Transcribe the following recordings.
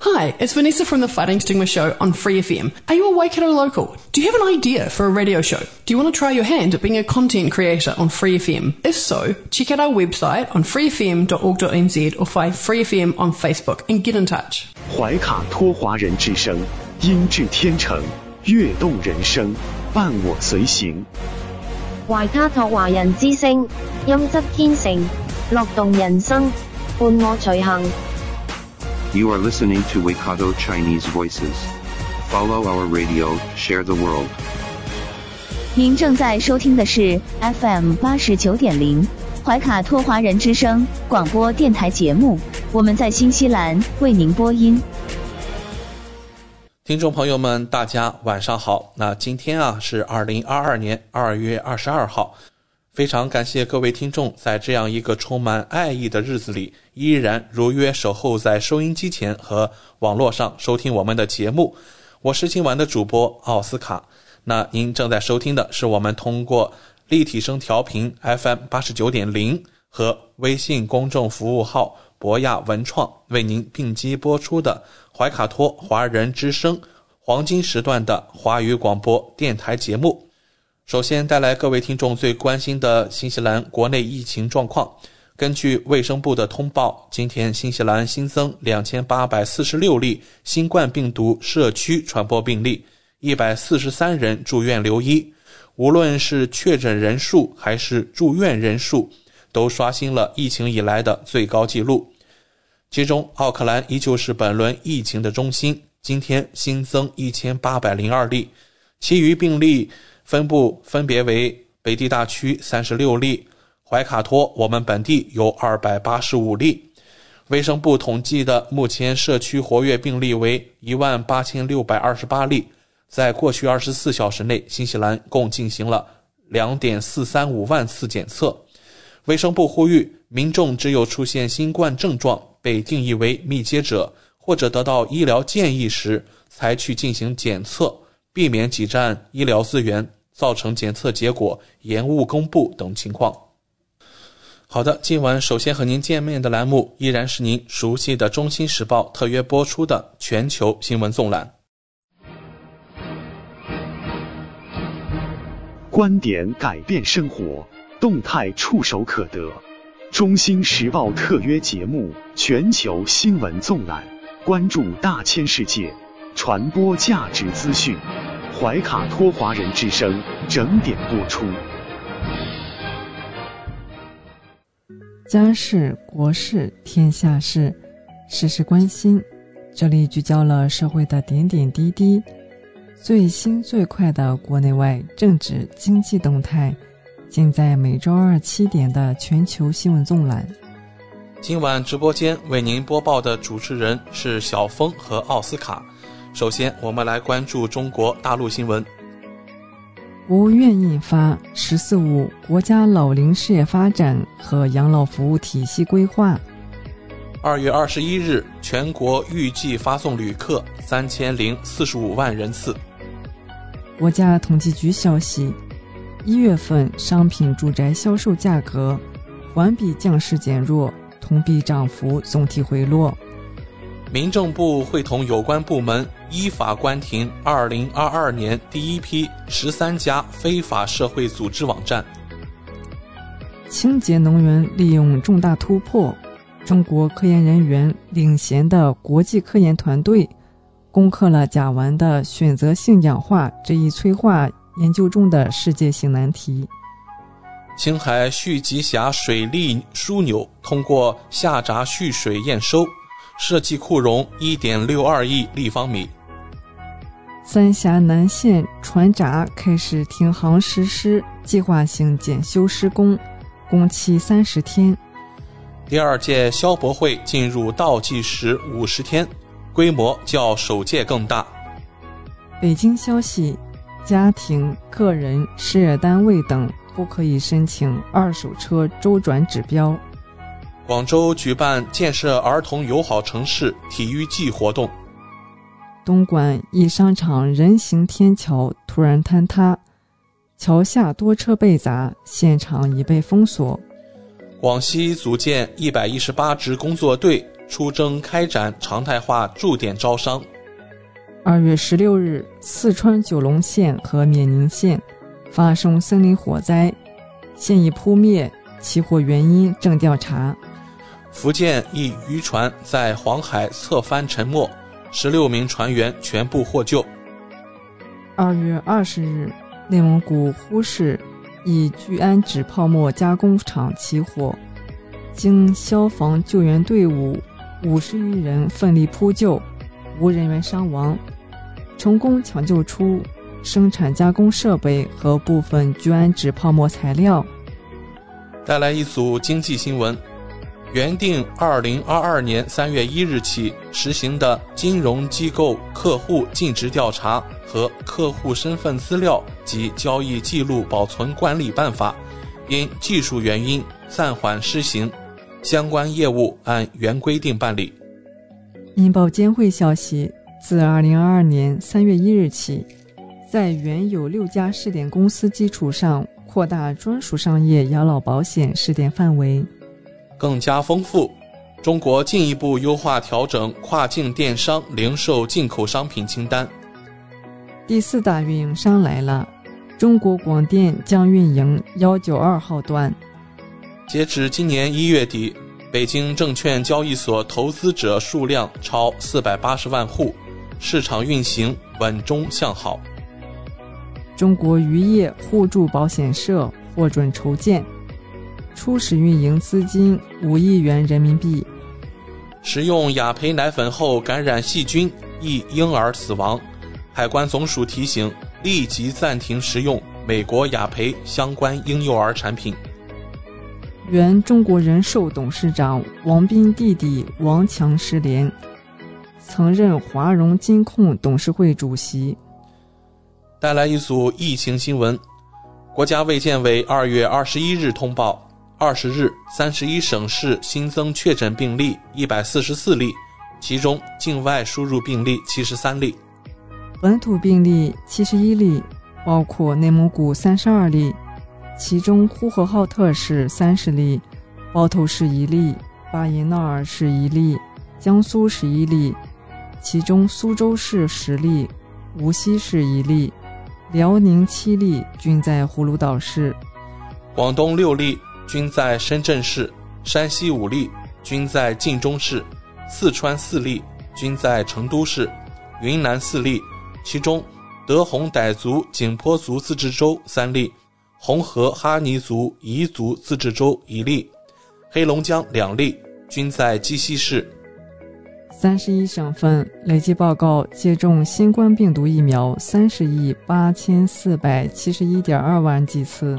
Hi, it's Vanessa from the Fighting Stigma Show on Free FM. Are you a Waikato local? Do you have an idea for a radio show? Do you want to try your hand at being a content creator on Free FM? If so, check out our website on freefm.org.nz or find Free FM on Facebook and get in touch. 怀卡托华人之声，音质天成，悦动人生，伴我随行。怀卡托华人之声，音质天成，乐动人生，伴我随行。 You are listening to Waikato Chinese Voices. Follow our radio, share the world. 您正在收听的是 FM 八十九点零怀卡托华人之声广播电台节目，我们在新西兰为您播音。听众朋友们，大家晚上好。那今天啊是二零二二年二月二十二号，非常感谢各位听众在这样一个充满爱意的日子里，依然如约守候在收音机前和网络上收听我们的节目。我是今晚的主播奥斯卡。那您正在收听的是我们通过立体声调频 FM 八十九点零和微信公众服务号博雅文创为您并机播出的怀卡托华人之声黄金时段的华语广播电台节目。首先带来各位听众最关心的新西兰国内疫情状况。根据卫生部的通报，今天新西兰新增两千八百四十六例新冠病毒社区传播病例，一百四十三人住院留医。无论是确诊人数还是住院人数，都刷新了疫情以来的最高纪录。其中，奥克兰依旧是本轮疫情的中心，今天新增一千八百零二例，其余病例分布分别为北地大区三十六例。怀卡托，我们本地有二百八十五例。卫生部统计的目前社区活跃病例为一万八千六百二十八例。在过去二十四小时内，新西兰共进行了两点四三五万次检测。卫生部呼吁民众，只有出现新冠症状、被定义为密接者或者得到医疗建议时，才去进行检测，避免挤占医疗资源，造成检测结果延误公布等情况。好的，今晚首先和您见面的栏目依然是您熟悉的《中新时报》特约播出的全球新闻纵览。观点改变生活，动态触手可得。中新时报特约节目《全球新闻纵览》，关注大千世界，传播价值资讯。怀卡托华人之声整点播出。家事、国事、天下事，事事关心。这里聚焦了社会的点点滴滴，最新最快的国内外政治经济动态，尽在每周二七点的全球新闻纵览。今晚直播间为您播报的主持人是小峰和奥斯卡。首先，我们来关注中国大陆新闻。国务院印发《“十四五”国家老龄事业发展和养老服务体系规划》。二月二十一日，全国预计发送旅客三千零四十五万人次。国家统计局消息，一月份商品住宅销售价格环比降势减弱，同比涨幅总体回落。民政部会同有关部门依法关停二零二二年第一批十三家非法社会组织网站。清洁能源利用重大突破，中国科研人员领衔的国际科研团队攻克了甲烷的选择性氧化这一催化研究中的世界性难题。青海蓄集峡水利枢纽通过下闸蓄水验收。设计库容一点六二亿立方米。三峡南线船闸开始停航实施计划性检修施工，工期三十天。第二届消博会进入倒计时五十天，规模较首届更大。北京消息：家庭、个人、事业单位等不可以申请二手车周转指标。广州举办建设儿童友好城市体育季活动。东莞一商场人行天桥突然坍塌，桥下多车被砸，现场已被封锁。广西组建一百一十八支工作队，出征开展常态化驻点招商。二月十六日，四川九龙县和冕宁县发生森林火灾，现已扑灭，起火原因正调查。福建一渔船在黄海侧翻沉没，十六名船员全部获救。二月二十日，内蒙古呼市一聚氨酯泡沫加工厂起火，经消防救援队伍五十余人奋力扑救，无人员伤亡，成功抢救出生产加工设备和部分聚氨酯泡沫材料。带来一组经济新闻。原定二零二二年三月一日起实行的金融机构客户尽职调查和客户身份资料及交易记录保存管理办法，因技术原因暂缓施行，相关业务按原规定办理。银保监会消息，自二零二二年三月一日起，在原有六家试点公司基础上，扩大专属商业养老保险试点范围。更加丰富。中国进一步优化调整跨境电商零售进口商品清单。第四大运营商来了，中国广电将运营幺九二号段。截止今年一月底，北京证券交易所投资者数量超四百八十万户，市场运行稳中向好。中国渔业互助保险社获准筹建。初始运营资金五亿元人民币。食用雅培奶粉后感染细菌，一婴儿死亡。海关总署提醒，立即暂停食用美国雅培相关婴幼儿产品。原中国人寿董事长王斌弟弟王强失联，曾任华融金控董事会主席。带来一组疫情新闻。国家卫健委二月二十一日通报。二十日，三十一省市新增确诊病例一百四十四例，其中境外输入病例七十三例，本土病例七十一例，包括内蒙古三十二例，其中呼和浩特市三十例，包头市一例，巴彦淖尔市一例，江苏十一例，其中苏州市十例，无锡市一例，辽宁七例均在葫芦岛市，广东六例。均在深圳市，山西五例均在晋中市，四川四例均在成都市，云南四例，其中德宏傣族景颇族自治州三例，红河哈尼族彝族自治州一例，黑龙江两例均在鸡西市。三十一省份累计报告接种新冠病毒疫苗三十亿八千四百七十一点二万剂次。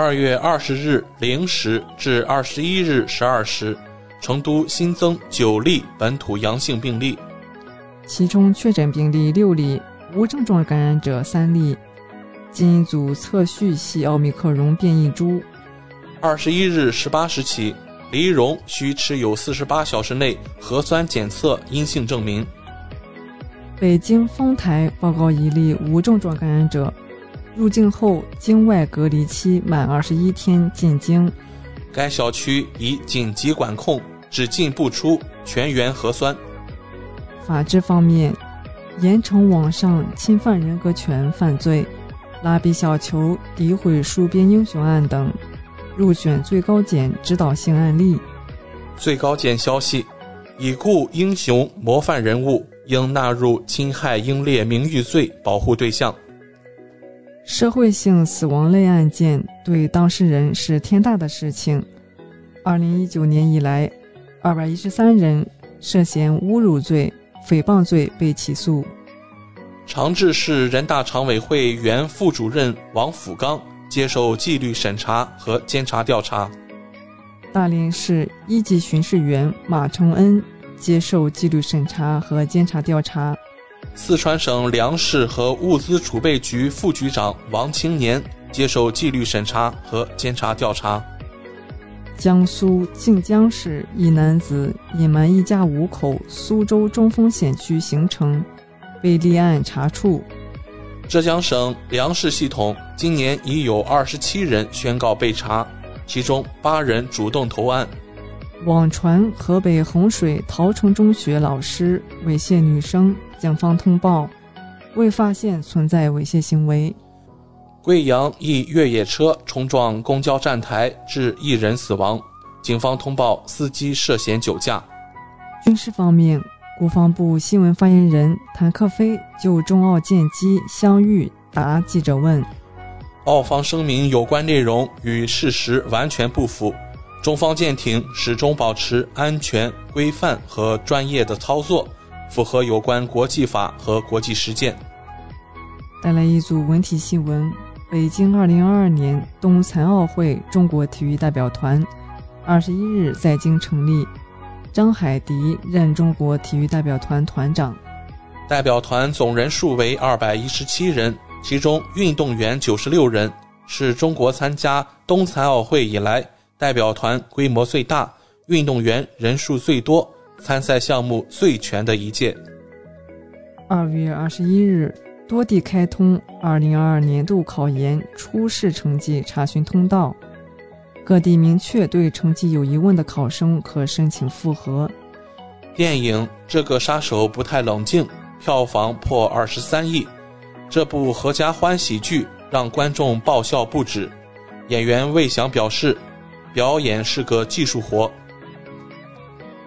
二月二十日零时至二十一日十二时，成都新增九例本土阳性病例，其中确诊病例六例，无症状感染者三例，基因组测序系奥密克戎变异株。二十一日十八时起，黎蓉需持有四十八小时内核酸检测阴性证明。北京丰台报告一例无症状感染者。入境后，境外隔离期满二十一天进京。该小区已紧急管控，只进不出，全员核酸。法治方面，严惩网上侵犯人格权犯罪、拉比小球诋毁戍边英雄案等，入选最高检指导性案例。最高检消息，已故英雄模范人物应纳入侵害英烈名誉罪保护对象。社会性死亡类案件对当事人是天大的事情。二零一九年以来，二百一十三人涉嫌侮辱罪、诽谤罪被起诉。长治市人大常委会原副主任王辅刚接受纪律审查和监察调查。大连市一级巡视员马承恩接受纪律审查和监察调查。四川省粮食和物资储备局副局长王青年接受纪律审查和监察调查。江苏靖江市一男子隐瞒一家五口苏州中风险区行程，被立案查处。浙江省粮食系统今年已有二十七人宣告被查，其中八人主动投案。网传河北衡水桃城中学老师猥亵女生，警方通报，未发现存在猥亵行为。贵阳一越野车冲撞公交站台，致一人死亡，警方通报司机涉嫌酒驾。军事方面，国防部新闻发言人谭克飞就中澳舰机相遇答记者问：“澳方声明有关内容与事实完全不符。”中方舰艇始终保持安全、规范和专业的操作，符合有关国际法和国际实践。带来一组文体新闻：北京2022年冬残奥会中国体育代表团二十一日在京成立，张海迪任中国体育代表团团长。代表团总人数为二百一十七人，其中运动员九十六人，是中国参加冬残奥会以来。代表团规模最大，运动员人数最多，参赛项目最全的一届。二月二十一日，多地开通二零二二年度考研初试成绩查询通道，各地明确对成绩有疑问的考生可申请复核。电影《这个杀手不太冷静》票房破二十三亿，这部合家欢喜剧让观众爆笑不止。演员魏翔表示。表演是个技术活。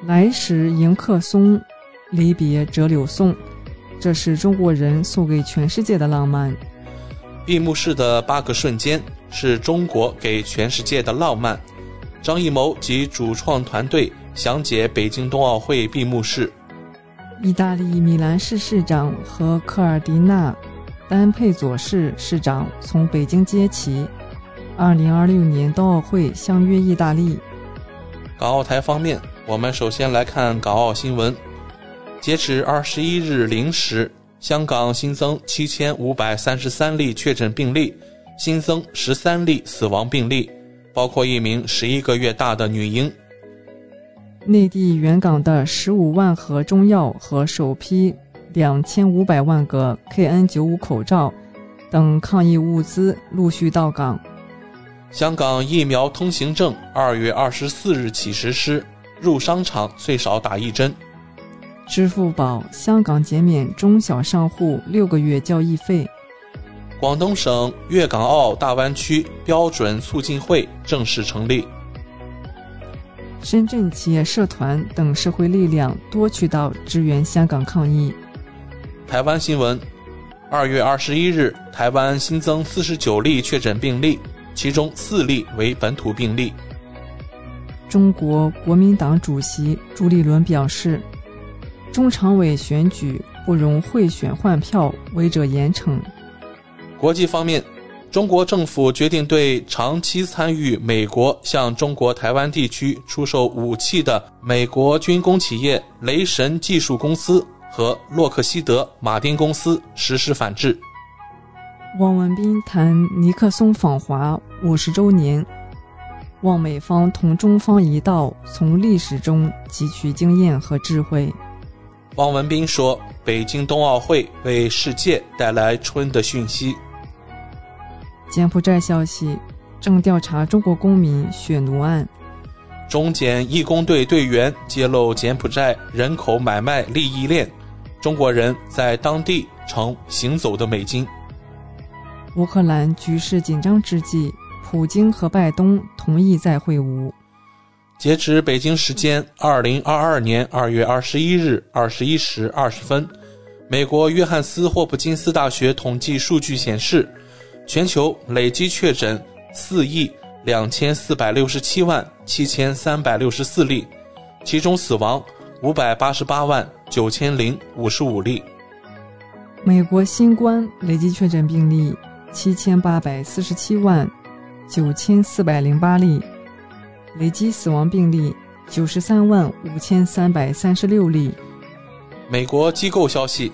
来时迎客松，离别折柳送，这是中国人送给全世界的浪漫。闭幕式的八个瞬间是中国给全世界的浪漫。张艺谋及主创团队详解北京冬奥会闭幕式。意大利米兰市市长和科尔迪纳丹佩佐市市长从北京接旗。二零二六年冬奥会相约意大利。港澳台方面，我们首先来看港澳新闻。截止二十一日零时，香港新增七千五百三十三例确诊病例，新增十三例死亡病例，包括一名十一个月大的女婴。内地原港的十五万盒中药和首批两千五百万个 KN 九五口罩等抗疫物资陆续到港。香港疫苗通行证二月二十四日起实施，入商场最少打一针。支付宝香港减免中小商户六个月交易费。广东省粤港澳大湾区标准促进会正式成立。深圳企业社团等社会力量多渠道支援香港抗疫。台湾新闻：二月二十一日，台湾新增四十九例确诊病例。其中四例为本土病例。中国国民党主席朱立伦表示，中常委选举不容贿选换票，违者严惩。国际方面，中国政府决定对长期参与美国向中国台湾地区出售武器的美国军工企业雷神技术公司和洛克希德马丁公司实施反制。汪文斌谈尼克松访华五十周年，望美方同中方一道，从历史中汲取经验和智慧。汪文斌说：“北京冬奥会为世界带来春的讯息。”柬埔寨消息正调查中国公民血奴案。中柬义工队队员揭露柬埔寨人口买卖利益链，中国人在当地成行走的美金。乌克兰局势紧张之际，普京和拜登同意再会晤。截止北京时间二零二二年二月二十一日二十一时二十分，美国约翰斯霍普金斯大学统计数据显示，全球累计确诊四亿两千四百六十七万七千三百六十四例，其中死亡五百八十八万九千零五十五例。美国新冠累计确诊病例。七千八百四十七万九千四百零八例，累计死亡病例九十三万五千三百三十六例。美国机构消息，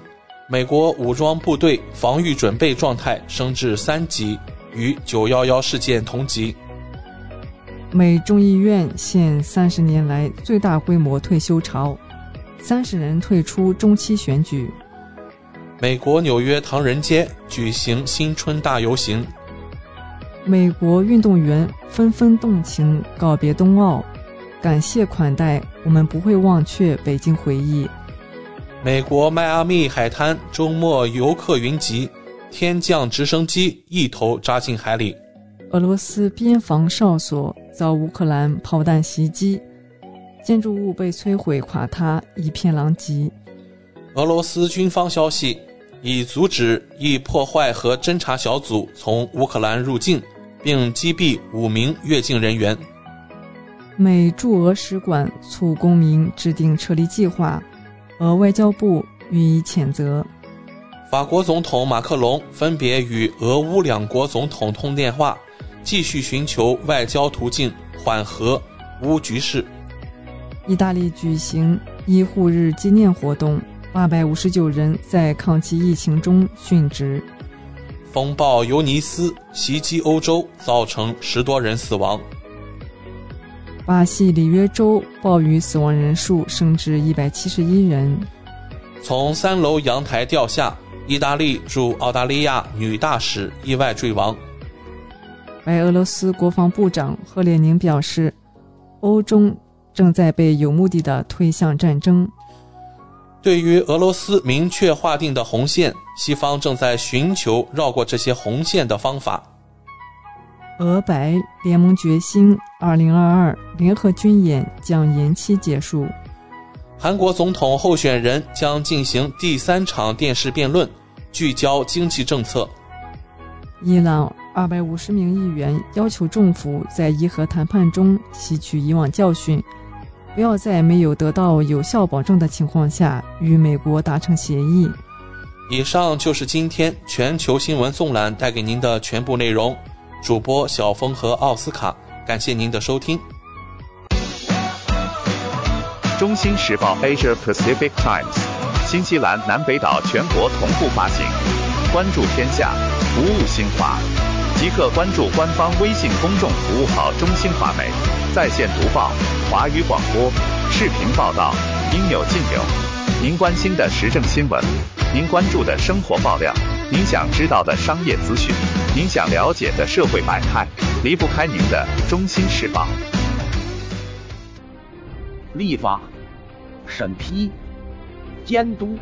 美国武装部队防御准备状态升至三级，与九幺幺事件同级。美众议院现三十年来最大规模退休潮，三十人退出中期选举。美国纽约唐人街举行新春大游行。美国运动员纷纷动情告别冬奥，感谢款待，我们不会忘却北京回忆。美国迈阿密海滩周末游客云集，天降直升机一头扎进海里。俄罗斯边防哨所遭乌克兰炮弹袭击，建筑物被摧毁垮塌，一片狼藉。俄罗斯军方消息，已阻止一破坏和侦察小组从乌克兰入境，并击毙五名越境人员。美驻俄使馆促公民制定撤离计划，俄外交部予以谴责。法国总统马克龙分别与俄乌两国总统通电话。继续寻求外交途径缓和乌局势。意大利举行医护日纪念活动，八百五十九人在抗击疫情中殉职。风暴尤尼斯袭击欧洲，造成十多人死亡。巴西里约州暴雨死亡人数升至一百七十一人。从三楼阳台掉下，意大利驻澳大利亚女大使意外坠亡。白俄罗斯国防部长赫列宁表示，欧中正在被有目的的推向战争。对于俄罗斯明确划定的红线，西方正在寻求绕过这些红线的方法。俄白联盟决心二零二二联合军演将延期结束。韩国总统候选人将进行第三场电视辩论，聚焦经济政策。伊朗。二百五十名议员要求政府在伊核谈判中吸取以往教训，不要在没有得到有效保证的情况下与美国达成协议。以上就是今天全球新闻纵览带给您的全部内容。主播小峰和奥斯卡，感谢您的收听。中新时报 Asia Pacific Times，新西兰南北岛全国同步发行，关注天下，服务新华。即刻关注官方微信公众服务号“中新华媒”，在线读报、华语广播、视频报道，应有尽有。您关心的时政新闻，您关注的生活爆料，您想知道的商业资讯，您想了解的社会百态，离不开您的《中心时报》。立法、审批、监督，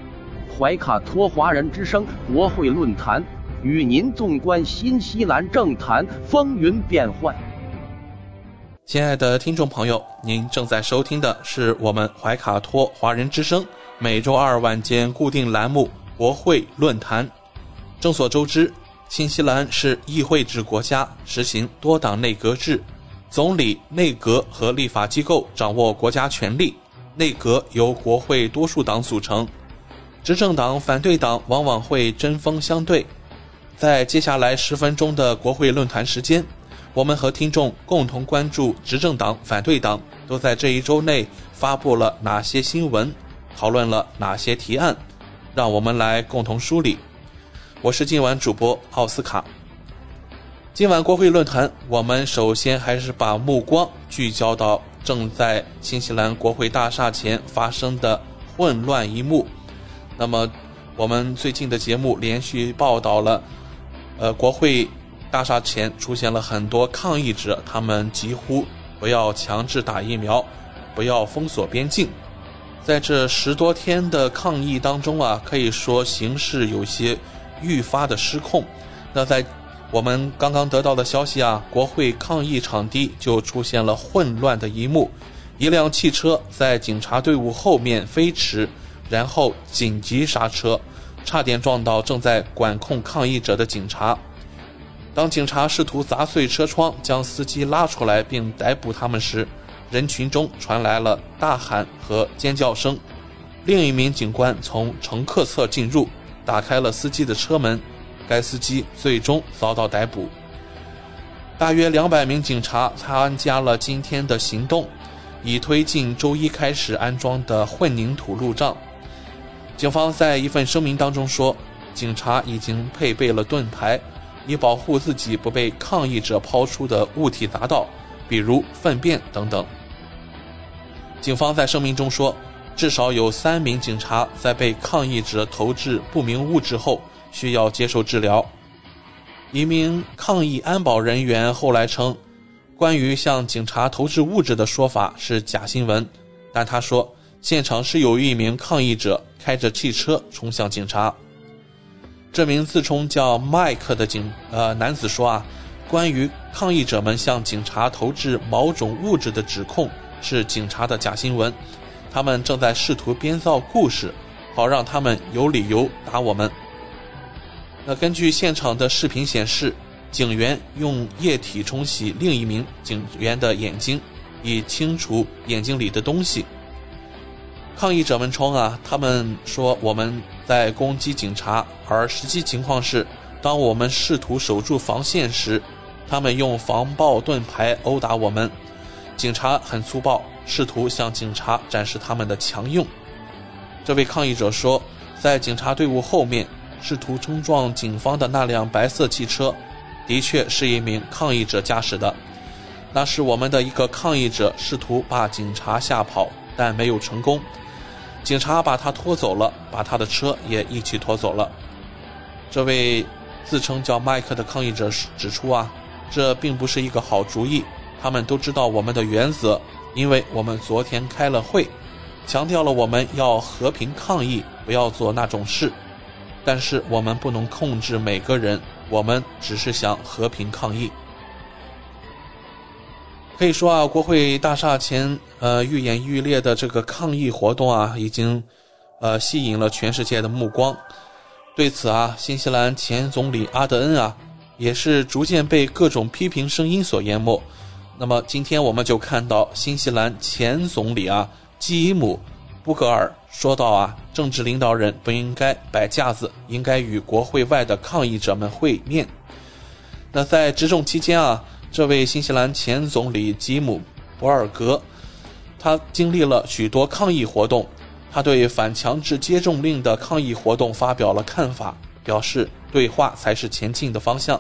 怀卡托华人之声国会论坛。与您纵观新西兰政坛风云变幻。亲爱的听众朋友，您正在收听的是我们怀卡托华人之声每周二晚间固定栏目《国会论坛》。众所周知，新西兰是议会制国家，实行多党内阁制，总理、内阁和立法机构掌握国家权力，内阁由国会多数党组成，执政党、反对党往往会针锋相对。在接下来十分钟的国会论坛时间，我们和听众共同关注执政党、反对党都在这一周内发布了哪些新闻，讨论了哪些提案，让我们来共同梳理。我是今晚主播奥斯卡。今晚国会论坛，我们首先还是把目光聚焦到正在新西兰国会大厦前发生的混乱一幕。那么，我们最近的节目连续报道了。呃，国会大厦前出现了很多抗议者，他们疾呼不要强制打疫苗，不要封锁边境。在这十多天的抗议当中啊，可以说形势有些愈发的失控。那在我们刚刚得到的消息啊，国会抗议场地就出现了混乱的一幕，一辆汽车在警察队伍后面飞驰，然后紧急刹车。差点撞到正在管控抗议者的警察。当警察试图砸碎车窗，将司机拉出来并逮捕他们时，人群中传来了大喊和尖叫声。另一名警官从乘客侧进入，打开了司机的车门，该司机最终遭到逮捕。大约两百名警察参加了今天的行动，以推进周一开始安装的混凝土路障。警方在一份声明当中说，警察已经配备了盾牌，以保护自己不被抗议者抛出的物体砸到，比如粪便等等。警方在声明中说，至少有三名警察在被抗议者投掷不明物质后需要接受治疗。一名抗议安保人员后来称，关于向警察投掷物质的说法是假新闻，但他说现场是有一名抗议者开着汽车冲向警察。这名自称叫麦克的警呃男子说啊，关于抗议者们向警察投掷某种物质的指控是警察的假新闻。他们正在试图编造故事，好让他们有理由打我们。那根据现场的视频显示，警员用液体冲洗另一名警员的眼睛，以清除眼睛里的东西。抗议者们称啊，他们说我们在攻击警察，而实际情况是，当我们试图守住防线时，他们用防爆盾牌殴打我们。警察很粗暴。试图向警察展示他们的强硬。这位抗议者说，在警察队伍后面试图冲撞警方的那辆白色汽车，的确是一名抗议者驾驶的。那是我们的一个抗议者试图把警察吓跑，但没有成功。警察把他拖走了，把他的车也一起拖走了。这位自称叫麦克的抗议者指出啊，这并不是一个好主意。他们都知道我们的原则。因为我们昨天开了会，强调了我们要和平抗议，不要做那种事。但是我们不能控制每个人，我们只是想和平抗议。可以说啊，国会大厦前呃愈演愈烈的这个抗议活动啊，已经呃吸引了全世界的目光。对此啊，新西兰前总理阿德恩啊，也是逐渐被各种批评声音所淹没。那么今天我们就看到新西兰前总理啊基姆布格尔说到啊，政治领导人不应该摆架子，应该与国会外的抗议者们会面。那在执政期间啊，这位新西兰前总理吉姆博尔格，他经历了许多抗议活动，他对反强制接种令的抗议活动发表了看法，表示对话才是前进的方向。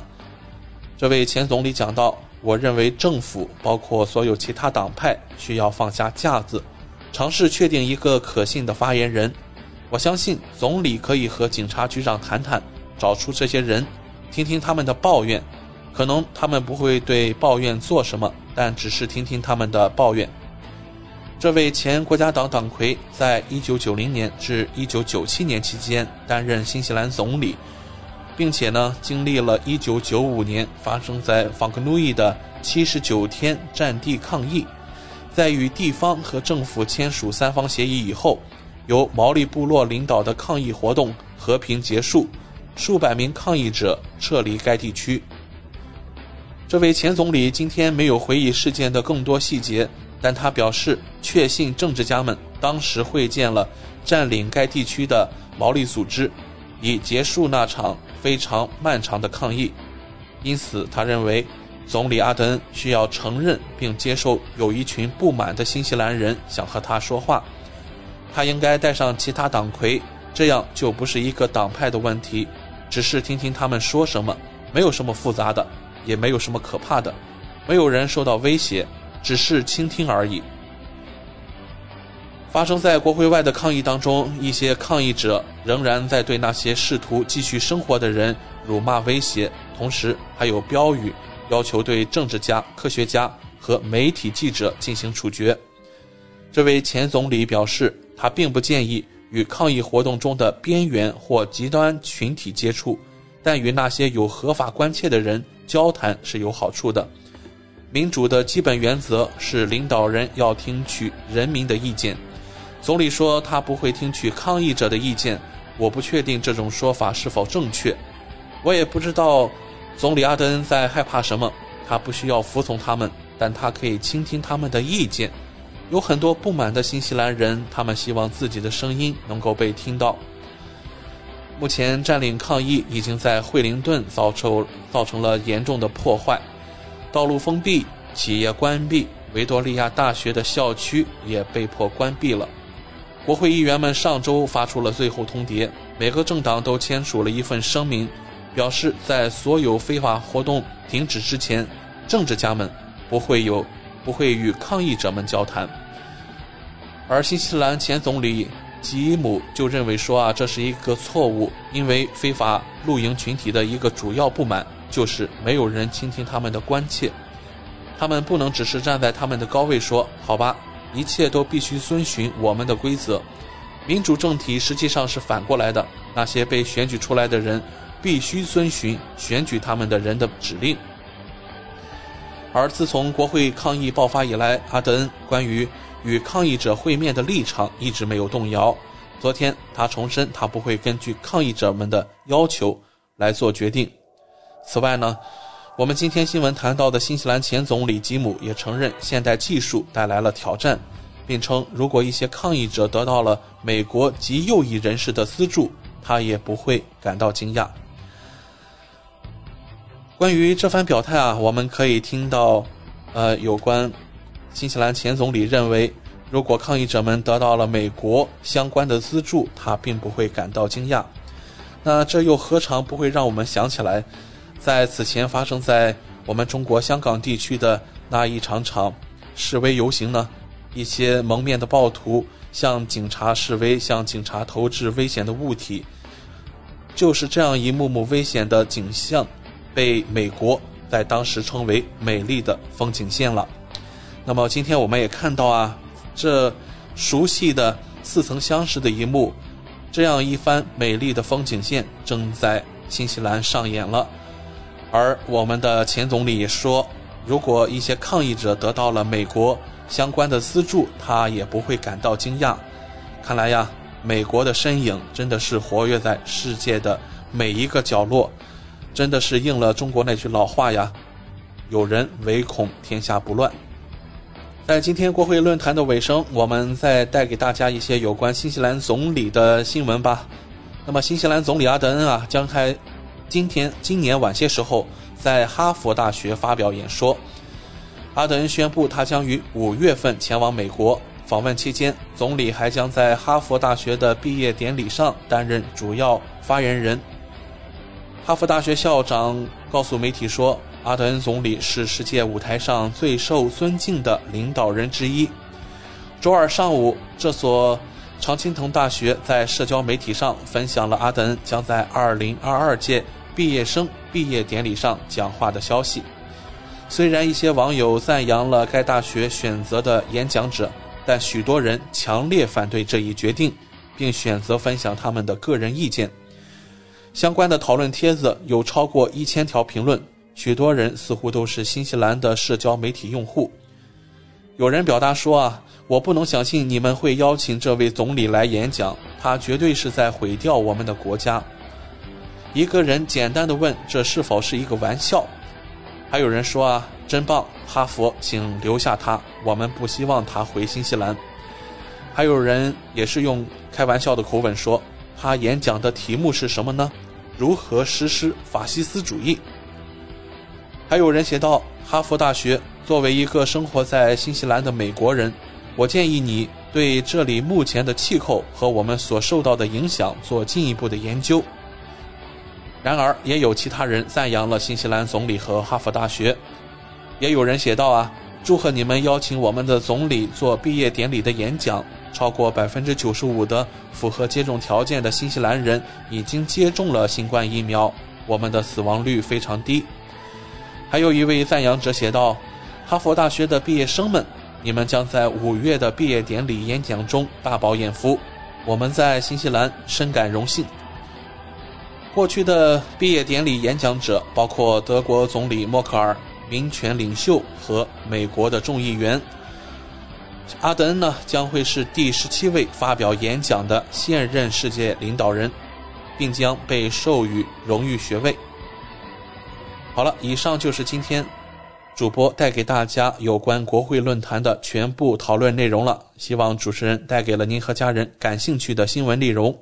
这位前总理讲到。我认为政府包括所有其他党派需要放下架子，尝试确定一个可信的发言人。我相信总理可以和警察局长谈谈，找出这些人，听听他们的抱怨。可能他们不会对抱怨做什么，但只是听听他们的抱怨。这位前国家党党魁在1990年至1997年期间担任新西兰总理。并且呢，经历了1995年发生在法克努伊的79天战地抗议，在与地方和政府签署三方协议以后，由毛利部落领导的抗议活动和平结束，数百名抗议者撤离该地区。这位前总理今天没有回忆事件的更多细节，但他表示确信政治家们当时会见了占领该地区的毛利组织，以结束那场。非常漫长的抗议，因此他认为，总理阿德恩需要承认并接受有一群不满的新西兰人想和他说话。他应该带上其他党魁，这样就不是一个党派的问题，只是听听他们说什么，没有什么复杂的，也没有什么可怕的，没有人受到威胁，只是倾听而已。发生在国会外的抗议当中，一些抗议者仍然在对那些试图继续生活的人辱骂威胁，同时还有标语要求对政治家、科学家和媒体记者进行处决。这位前总理表示，他并不建议与抗议活动中的边缘或极端群体接触，但与那些有合法关切的人交谈是有好处的。民主的基本原则是领导人要听取人民的意见。总理说他不会听取抗议者的意见，我不确定这种说法是否正确。我也不知道总理阿德恩在害怕什么。他不需要服从他们，但他可以倾听他们的意见。有很多不满的新西兰人，他们希望自己的声音能够被听到。目前占领抗议已经在惠灵顿造成造成了严重的破坏，道路封闭，企业关闭，维多利亚大学的校区也被迫关闭了。国会议员们上周发出了最后通牒，每个政党都签署了一份声明，表示在所有非法活动停止之前，政治家们不会有不会与抗议者们交谈。而新西兰前总理吉姆就认为说啊，这是一个错误，因为非法露营群体的一个主要不满就是没有人倾听他们的关切，他们不能只是站在他们的高位说好吧，一切都必须遵循我们的规则。民主政体实际上是反过来的，那些被选举出来的人必须遵循选举他们的人的指令。而自从国会抗议爆发以来，阿德恩关于与抗议者会面的立场一直没有动摇。昨天，他重申他不会根据抗议者们的要求来做决定。此外呢，我们今天新闻谈到的新西兰前总理吉姆也承认现代技术带来了挑战。并称，如果一些抗议者得到了美国极右翼人士的资助，他也不会感到惊讶。关于这番表态啊，我们可以听到，呃，有关新西兰前总理认为，如果抗议者们得到了美国相关的资助，他并不会感到惊讶。那这又何尝不会让我们想起来，在此前发生在我们中国香港地区的那一场场示威游行呢？一些蒙面的暴徒向警察示威，向警察投掷危险的物体，就是这样一幕幕危险的景象，被美国在当时称为“美丽的风景线”了。那么今天我们也看到啊，这熟悉的似曾相识的一幕，这样一番美丽的风景线正在新西兰上演了。而我们的前总理也说，如果一些抗议者得到了美国。相关的资助，他也不会感到惊讶。看来呀，美国的身影真的是活跃在世界的每一个角落，真的是应了中国那句老话呀：“有人唯恐天下不乱。”在今天国会论坛的尾声，我们再带给大家一些有关新西兰总理的新闻吧。那么，新西兰总理阿德恩啊，将在今天今年晚些时候在哈佛大学发表演说。阿德恩宣布，他将于五月份前往美国访问。期间，总理还将在哈佛大学的毕业典礼上担任主要发言人。哈佛大学校长告诉媒体说：“阿德恩总理是世界舞台上最受尊敬的领导人之一。”周二上午，这所常青藤大学在社交媒体上分享了阿德恩将在2022届毕业生毕业典礼上讲话的消息。虽然一些网友赞扬了该大学选择的演讲者，但许多人强烈反对这一决定，并选择分享他们的个人意见。相关的讨论帖子有超过一千条评论，许多人似乎都是新西兰的社交媒体用户。有人表达说：“啊，我不能相信你们会邀请这位总理来演讲，他绝对是在毁掉我们的国家。”一个人简单的问：“这是否是一个玩笑？”还有人说啊，真棒，哈佛，请留下他，我们不希望他回新西兰。还有人也是用开玩笑的口吻说，他演讲的题目是什么呢？如何实施法西斯主义？还有人写道，哈佛大学作为一个生活在新西兰的美国人，我建议你对这里目前的气候和我们所受到的影响做进一步的研究。然而，也有其他人赞扬了新西兰总理和哈佛大学。也有人写道：“啊，祝贺你们邀请我们的总理做毕业典礼的演讲。超过百分之九十五的符合接种条件的新西兰人已经接种了新冠疫苗，我们的死亡率非常低。”还有一位赞扬者写道：“哈佛大学的毕业生们，你们将在五月的毕业典礼演讲中大饱眼福，我们在新西兰深感荣幸。”过去的毕业典礼演讲者包括德国总理默克尔、民权领袖和美国的众议员。阿德恩呢将会是第十七位发表演讲的现任世界领导人，并将被授予荣誉学位。好了，以上就是今天主播带给大家有关国会论坛的全部讨论内容了。希望主持人带给了您和家人感兴趣的新闻内容。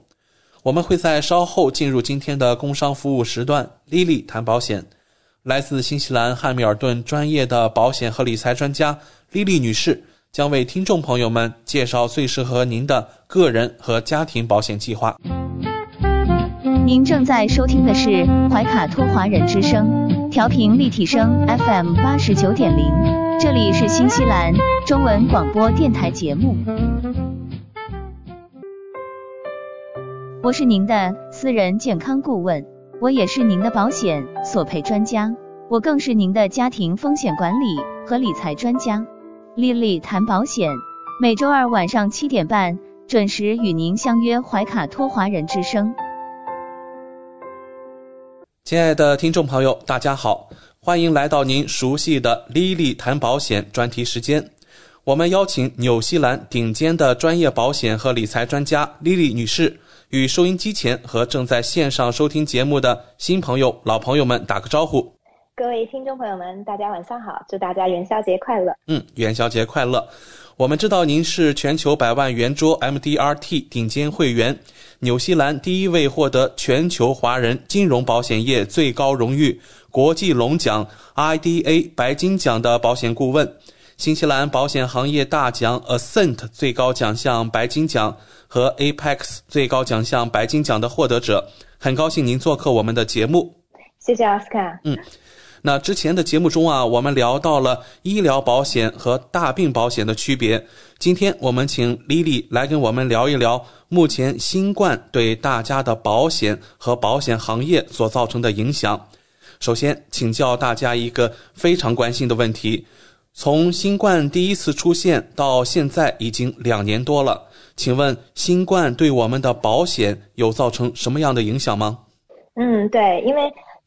我们会在稍后进入今天的工商服务时段。莉莉谈保险，来自新西兰汉密尔顿专业的保险和理财专家莉莉女士将为听众朋友们介绍最适合您的个人和家庭保险计划。您正在收听的是怀卡托华人之声，调频立体声 FM 八十九点零，这里是新西兰中文广播电台节目。我是您的私人健康顾问，我也是您的保险索赔专家，我更是您的家庭风险管理和理财专家。丽丽谈保险，每周二晚上七点半准时与您相约怀卡托华人之声。亲爱的听众朋友，大家好，欢迎来到您熟悉的丽丽谈保险专题时间。我们邀请纽西兰顶尖的专业保险和理财专家丽丽女士，与收音机前和正在线上收听节目的新朋友、老朋友们打个招呼。各位听众朋友们，大家晚上好，祝大家元宵节快乐。嗯，元宵节快乐。我们知道您是全球百万圆桌 MDRT 顶尖会员，纽西兰第一位获得全球华人金融保险业最高荣誉国际龙奖 IDA 白金奖的保险顾问。新西兰保险行业大奖 Ascent 最高奖项白金奖和 Apex 最高奖项白金奖的获得者，很高兴您做客我们的节目。谢谢奥斯卡。嗯，那之前的节目中啊，我们聊到了医疗保险和大病保险的区别。今天我们请 Lily 来跟我们聊一聊目前新冠对大家的保险和保险行业所造成的影响。首先，请教大家一个非常关心的问题。从新冠第一次出现到现在已经两年多了，请问新冠对我们的保险有造成什么样的影响吗？嗯，对，因为。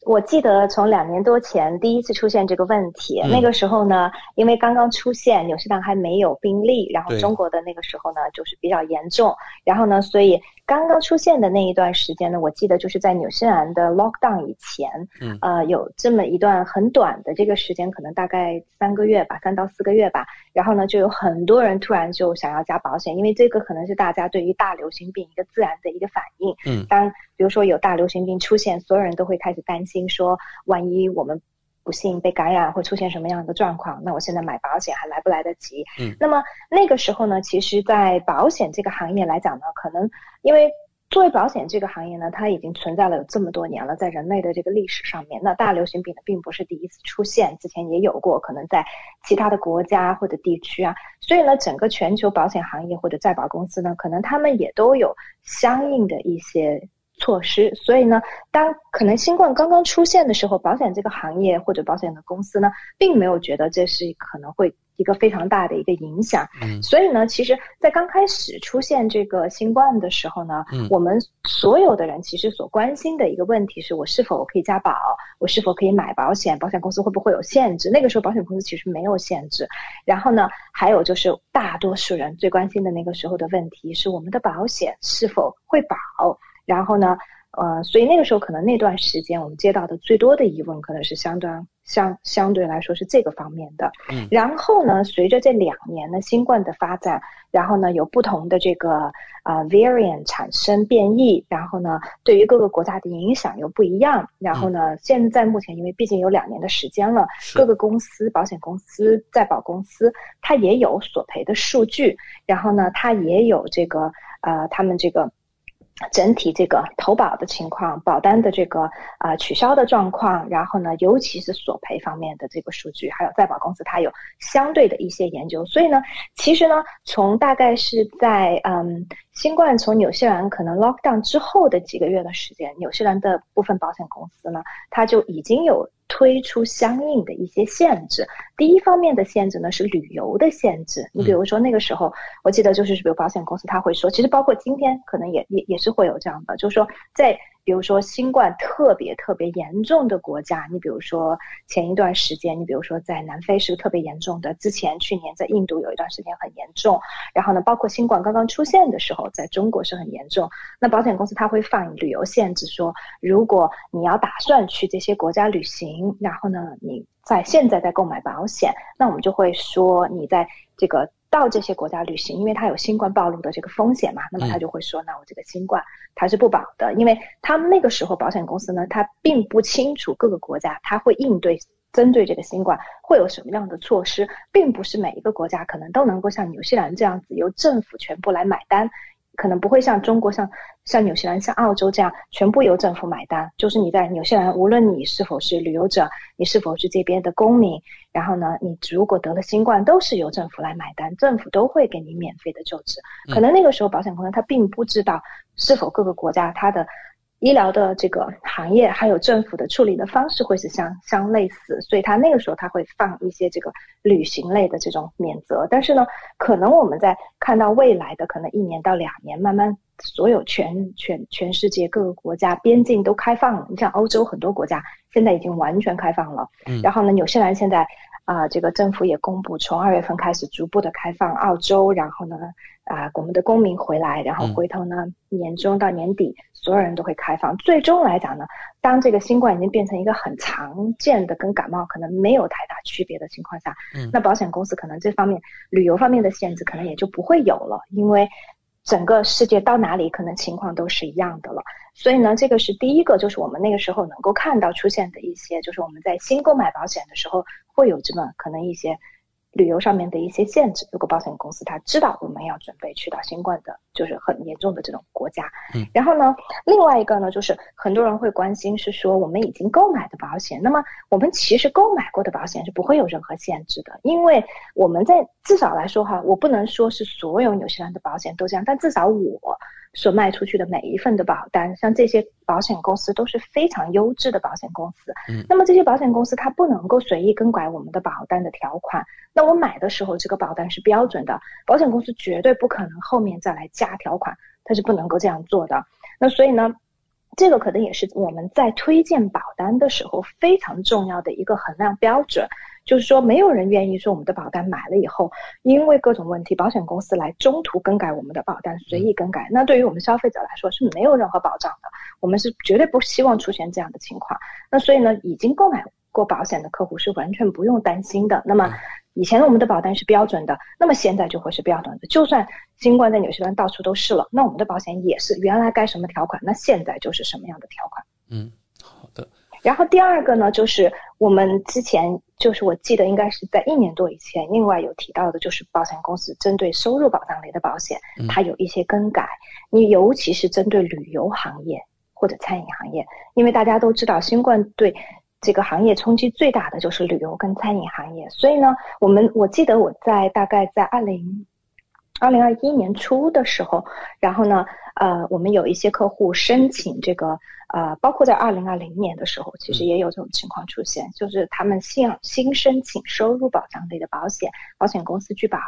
我记得从两年多前第一次出现这个问题，那个时候呢，因为刚刚出现，纽西兰还没有病例，然后中国的那个时候呢就是比较严重，然后呢，所以刚刚出现的那一段时间呢，我记得就是在纽西兰的 lockdown 以前，呃，有这么一段很短的这个时间，可能大概三个月吧，三到四个月吧，然后呢，就有很多人突然就想要加保险，因为这个可能是大家对于大流行病一个自然的一个反应，嗯，当比如说有大流行病出现，所有人都会开始担心。说，万一我们不幸被感染，会出现什么样的状况？那我现在买保险还来不来得及？嗯，那么那个时候呢，其实，在保险这个行业来讲呢，可能因为作为保险这个行业呢，它已经存在了有这么多年了，在人类的这个历史上面，那大流行病呢，并不是第一次出现，之前也有过，可能在其他的国家或者地区啊，所以呢，整个全球保险行业或者在保公司呢，可能他们也都有相应的一些。措施，所以呢，当可能新冠刚刚出现的时候，保险这个行业或者保险的公司呢，并没有觉得这是可能会一个非常大的一个影响。嗯，所以呢，其实，在刚开始出现这个新冠的时候呢，嗯，我们所有的人其实所关心的一个问题是我是否可以加保，我是否可以买保险，保险公司会不会有限制？那个时候保险公司其实没有限制。然后呢，还有就是大多数人最关心的那个时候的问题是我们的保险是否会保。然后呢，呃，所以那个时候可能那段时间我们接到的最多的疑问，可能是相当相相对来说是这个方面的。嗯。然后呢，随着这两年的新冠的发展，然后呢有不同的这个啊 variant 产生变异，然后呢对于各个国家的影响又不一样。然后呢，现在目前因为毕竟有两年的时间了，各个公司、保险公司、在保公司，它也有索赔的数据，然后呢，它也有这个呃他们这个。整体这个投保的情况、保单的这个啊取消的状况，然后呢，尤其是索赔方面的这个数据，还有在保公司它有相对的一些研究。所以呢，其实呢，从大概是在嗯新冠从纽西兰可能 lockdown 之后的几个月的时间，纽西兰的部分保险公司呢，它就已经有。推出相应的一些限制。第一方面的限制呢是旅游的限制。你比如说那个时候，我记得就是比如保险公司他会说，其实包括今天可能也也也是会有这样的，就是说在。比如说新冠特别特别严重的国家，你比如说前一段时间，你比如说在南非是个特别严重的，之前去年在印度有一段时间很严重，然后呢，包括新冠刚刚出现的时候，在中国是很严重。那保险公司它会放旅游限制，说如果你要打算去这些国家旅行，然后呢，你在现在在购买保险，那我们就会说你在这个。到这些国家旅行，因为他有新冠暴露的这个风险嘛，那么他就会说，那我这个新冠它是不保的，因为他们那个时候保险公司呢，他并不清楚各个国家他会应对针对这个新冠会有什么样的措施，并不是每一个国家可能都能够像纽西兰这样子由政府全部来买单。可能不会像中国、像像纽西兰、像澳洲这样全部由政府买单。就是你在纽西兰，无论你是否是旅游者，你是否是这边的公民，然后呢，你如果得了新冠，都是由政府来买单，政府都会给你免费的救治。可能那个时候保险公司他并不知道是否各个国家它的医疗的这个行业还有政府的处理的方式会是相相类似，所以他那个时候他会放一些这个旅行类的这种免责。但是呢，可能我们在看到未来的可能一年到两年，慢慢所有全全全世界各个国家边境都开放了。你像欧洲很多国家现在已经完全开放了，然后呢，纽西兰现在。啊，这个政府也公布，从二月份开始逐步的开放澳洲，然后呢，啊，我们的公民回来，然后回头呢，年中到年底，所有人都会开放。最终来讲呢，当这个新冠已经变成一个很常见的，跟感冒可能没有太大区别的情况下，那保险公司可能这方面旅游方面的限制可能也就不会有了，因为。整个世界到哪里，可能情况都是一样的了。所以呢，这个是第一个，就是我们那个时候能够看到出现的一些，就是我们在新购买保险的时候会有这么可能一些。旅游上面的一些限制，如果保险公司他知道我们要准备去到新冠的，就是很严重的这种国家，嗯，然后呢，另外一个呢，就是很多人会关心是说我们已经购买的保险，那么我们其实购买过的保险是不会有任何限制的，因为我们在至少来说哈，我不能说是所有纽西兰的保险都这样，但至少我。所卖出去的每一份的保单，像这些保险公司都是非常优质的保险公司。嗯，那么这些保险公司它不能够随意更改我们的保单的条款。那我买的时候这个保单是标准的，保险公司绝对不可能后面再来加条款，它是不能够这样做的。那所以呢，这个可能也是我们在推荐保单的时候非常重要的一个衡量标准。就是说，没有人愿意说我们的保单买了以后，因为各种问题，保险公司来中途更改我们的保单，随意更改。那对于我们消费者来说是没有任何保障的。我们是绝对不希望出现这样的情况。那所以呢，已经购买过保险的客户是完全不用担心的。那么以前我们的保单是标准的，那么现在就会是标准的。就算新冠在纽西兰到处都是了，那我们的保险也是原来该什么条款，那现在就是什么样的条款。嗯。然后第二个呢，就是我们之前就是我记得应该是在一年多以前，另外有提到的，就是保险公司针对收入保障类的保险，它有一些更改。你尤其是针对旅游行业或者餐饮行业，因为大家都知道新冠对这个行业冲击最大的就是旅游跟餐饮行业，所以呢，我们我记得我在大概在二零二零二一年初的时候，然后呢，呃，我们有一些客户申请这个。呃，包括在二零二零年的时候，其实也有这种情况出现，就是他们新新申请收入保障类的保险，保险公司拒保，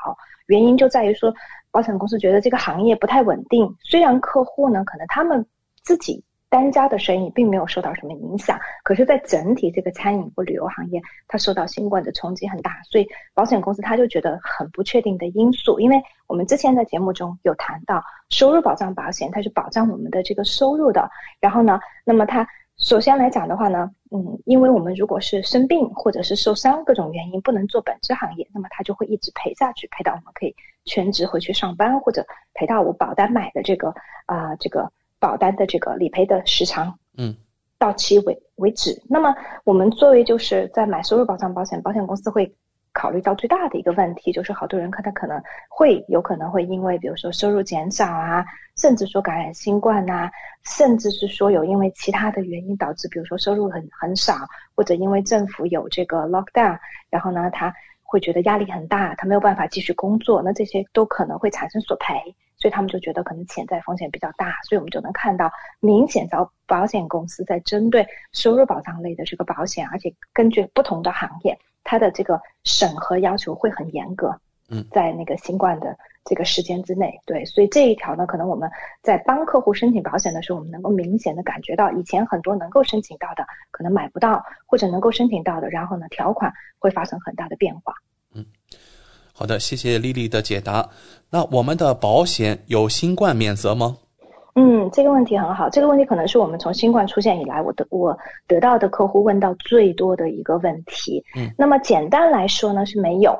原因就在于说，保险公司觉得这个行业不太稳定，虽然客户呢可能他们自己。单家的生意并没有受到什么影响，可是，在整体这个餐饮或旅游行业，它受到新冠的冲击很大，所以保险公司他就觉得很不确定的因素。因为我们之前在节目中有谈到，收入保障保险它是保障我们的这个收入的。然后呢，那么它首先来讲的话呢，嗯，因为我们如果是生病或者是受伤各种原因不能做本职行业，那么它就会一直赔下去，赔到我们可以全职回去上班，或者赔到我保单买的这个啊这个。保单的这个理赔的时长，嗯，到期为为止。那么我们作为就是在买收入保障保险，保险公司会考虑到最大的一个问题，就是好多人看他可能会有可能会因为比如说收入减少啊，甚至说感染新冠呐，甚至是说有因为其他的原因导致，比如说收入很很少，或者因为政府有这个 lockdown，然后呢他会觉得压力很大，他没有办法继续工作，那这些都可能会产生索赔。所以他们就觉得可能潜在风险比较大，所以我们就能看到明显找保险公司在针对收入保障类的这个保险，而且根据不同的行业，它的这个审核要求会很严格。嗯，在那个新冠的这个时间之内，对，所以这一条呢，可能我们在帮客户申请保险的时候，我们能够明显的感觉到，以前很多能够申请到的可能买不到，或者能够申请到的，然后呢，条款会发生很大的变化。嗯。好的，谢谢丽丽的解答。那我们的保险有新冠免责吗？嗯，这个问题很好。这个问题可能是我们从新冠出现以来，我得我得到的客户问到最多的一个问题。嗯，那么简单来说呢是没有，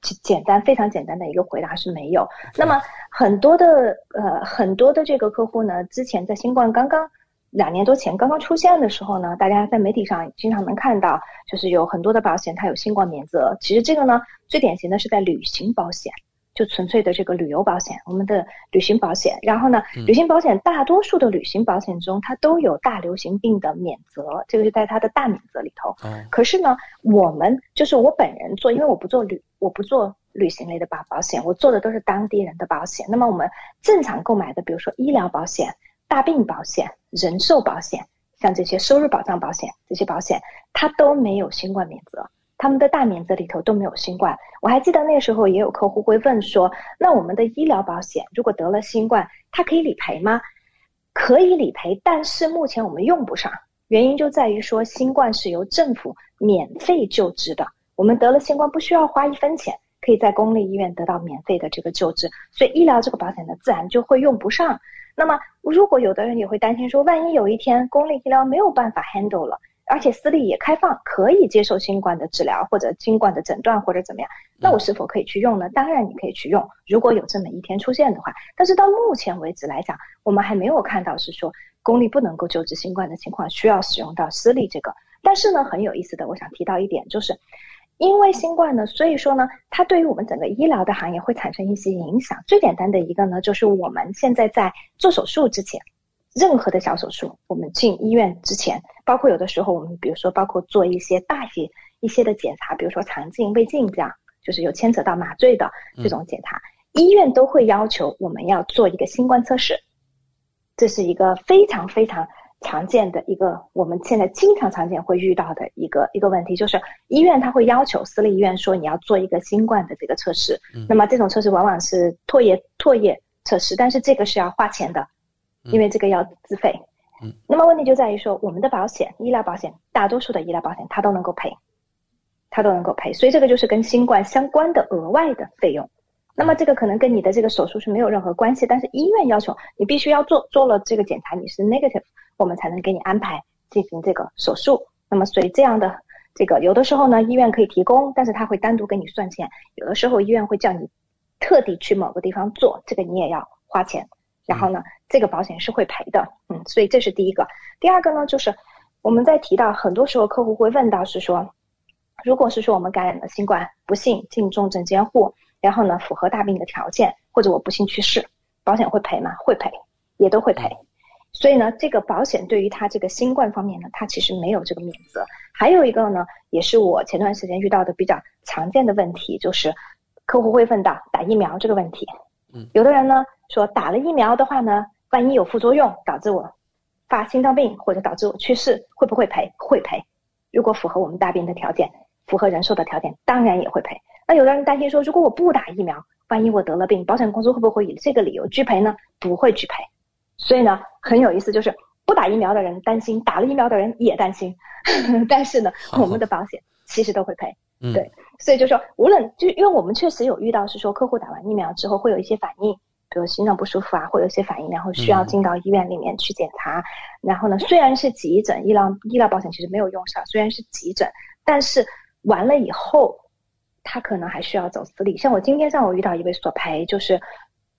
简单非常简单的一个回答是没有。那么很多的呃很多的这个客户呢，之前在新冠刚刚。两年多前刚刚出现的时候呢，大家在媒体上经常能看到，就是有很多的保险它有新冠免责。其实这个呢，最典型的是在旅行保险，就纯粹的这个旅游保险，我们的旅行保险。然后呢，旅行保险大多数的旅行保险中，它都有大流行病的免责，这个是在它的大免责里头。可是呢，我们就是我本人做，因为我不做旅，我不做旅行类的保保险，我做的都是当地人的保险。那么我们正常购买的，比如说医疗保险。大病保险、人寿保险，像这些收入保障保险这些保险，它都没有新冠免责，他们的大免责里头都没有新冠。我还记得那时候也有客户会问说，那我们的医疗保险如果得了新冠，它可以理赔吗？可以理赔，但是目前我们用不上，原因就在于说新冠是由政府免费救治的，我们得了新冠不需要花一分钱。可以在公立医院得到免费的这个救治，所以医疗这个保险呢，自然就会用不上。那么，如果有的人也会担心说，万一有一天公立医疗没有办法 handle 了，而且私立也开放，可以接受新冠的治疗或者新冠的诊断或者怎么样，那我是否可以去用呢？当然你可以去用，如果有这么一天出现的话。但是到目前为止来讲，我们还没有看到是说公立不能够救治新冠的情况需要使用到私立这个。但是呢，很有意思的，我想提到一点就是。因为新冠呢，所以说呢，它对于我们整个医疗的行业会产生一些影响。最简单的一个呢，就是我们现在在做手术之前，任何的小手术，我们进医院之前，包括有的时候我们比如说包括做一些大些一些的检查，比如说肠镜、胃镜这样，就是有牵扯到麻醉的这种检查，医院都会要求我们要做一个新冠测试，这是一个非常非常。常见的一个，我们现在经常常见会遇到的一个一个问题，就是医院他会要求私立医院说你要做一个新冠的这个测试，那么这种测试往往是唾液唾液测试，但是这个是要花钱的，因为这个要自费。嗯那么问题就在于说，我们的保险医疗保险，大多数的医疗保险它都能够赔，它都能够赔，所以这个就是跟新冠相关的额外的费用。那么这个可能跟你的这个手术是没有任何关系，但是医院要求你必须要做做了这个检查，你是 negative，我们才能给你安排进行这个手术。那么所以这样的这个有的时候呢，医院可以提供，但是他会单独给你算钱；有的时候医院会叫你特地去某个地方做，这个你也要花钱。然后呢，这个保险是会赔的，嗯，所以这是第一个。第二个呢，就是我们在提到很多时候客户会问到是说，如果是说我们感染了新冠，不幸进重症监护。然后呢，符合大病的条件，或者我不幸去世，保险会赔吗？会赔，也都会赔。所以呢，这个保险对于他这个新冠方面呢，它其实没有这个免责。还有一个呢，也是我前段时间遇到的比较常见的问题，就是客户会问到打疫苗这个问题。嗯，有的人呢说打了疫苗的话呢，万一有副作用导致我发心脏病或者导致我去世，会不会赔？会赔。如果符合我们大病的条件，符合人寿的条件，当然也会赔。那有的人担心说，如果我不打疫苗，万一我得了病，保险公司会不会以这个理由拒赔呢？不会拒赔。所以呢，很有意思，就是不打疫苗的人担心，打了疫苗的人也担心。但是呢，我们的保险其实都会赔。对，所以就说，无论就因为我们确实有遇到是说，客户打完疫苗之后会有一些反应，比如心脏不舒服啊，会有一些反应，然后需要进到医院里面去检查。然后呢，虽然是急诊，医疗医疗保险其实没有用上，虽然是急诊，但是完了以后。他可能还需要走私立，像我今天上午遇到一位索赔，就是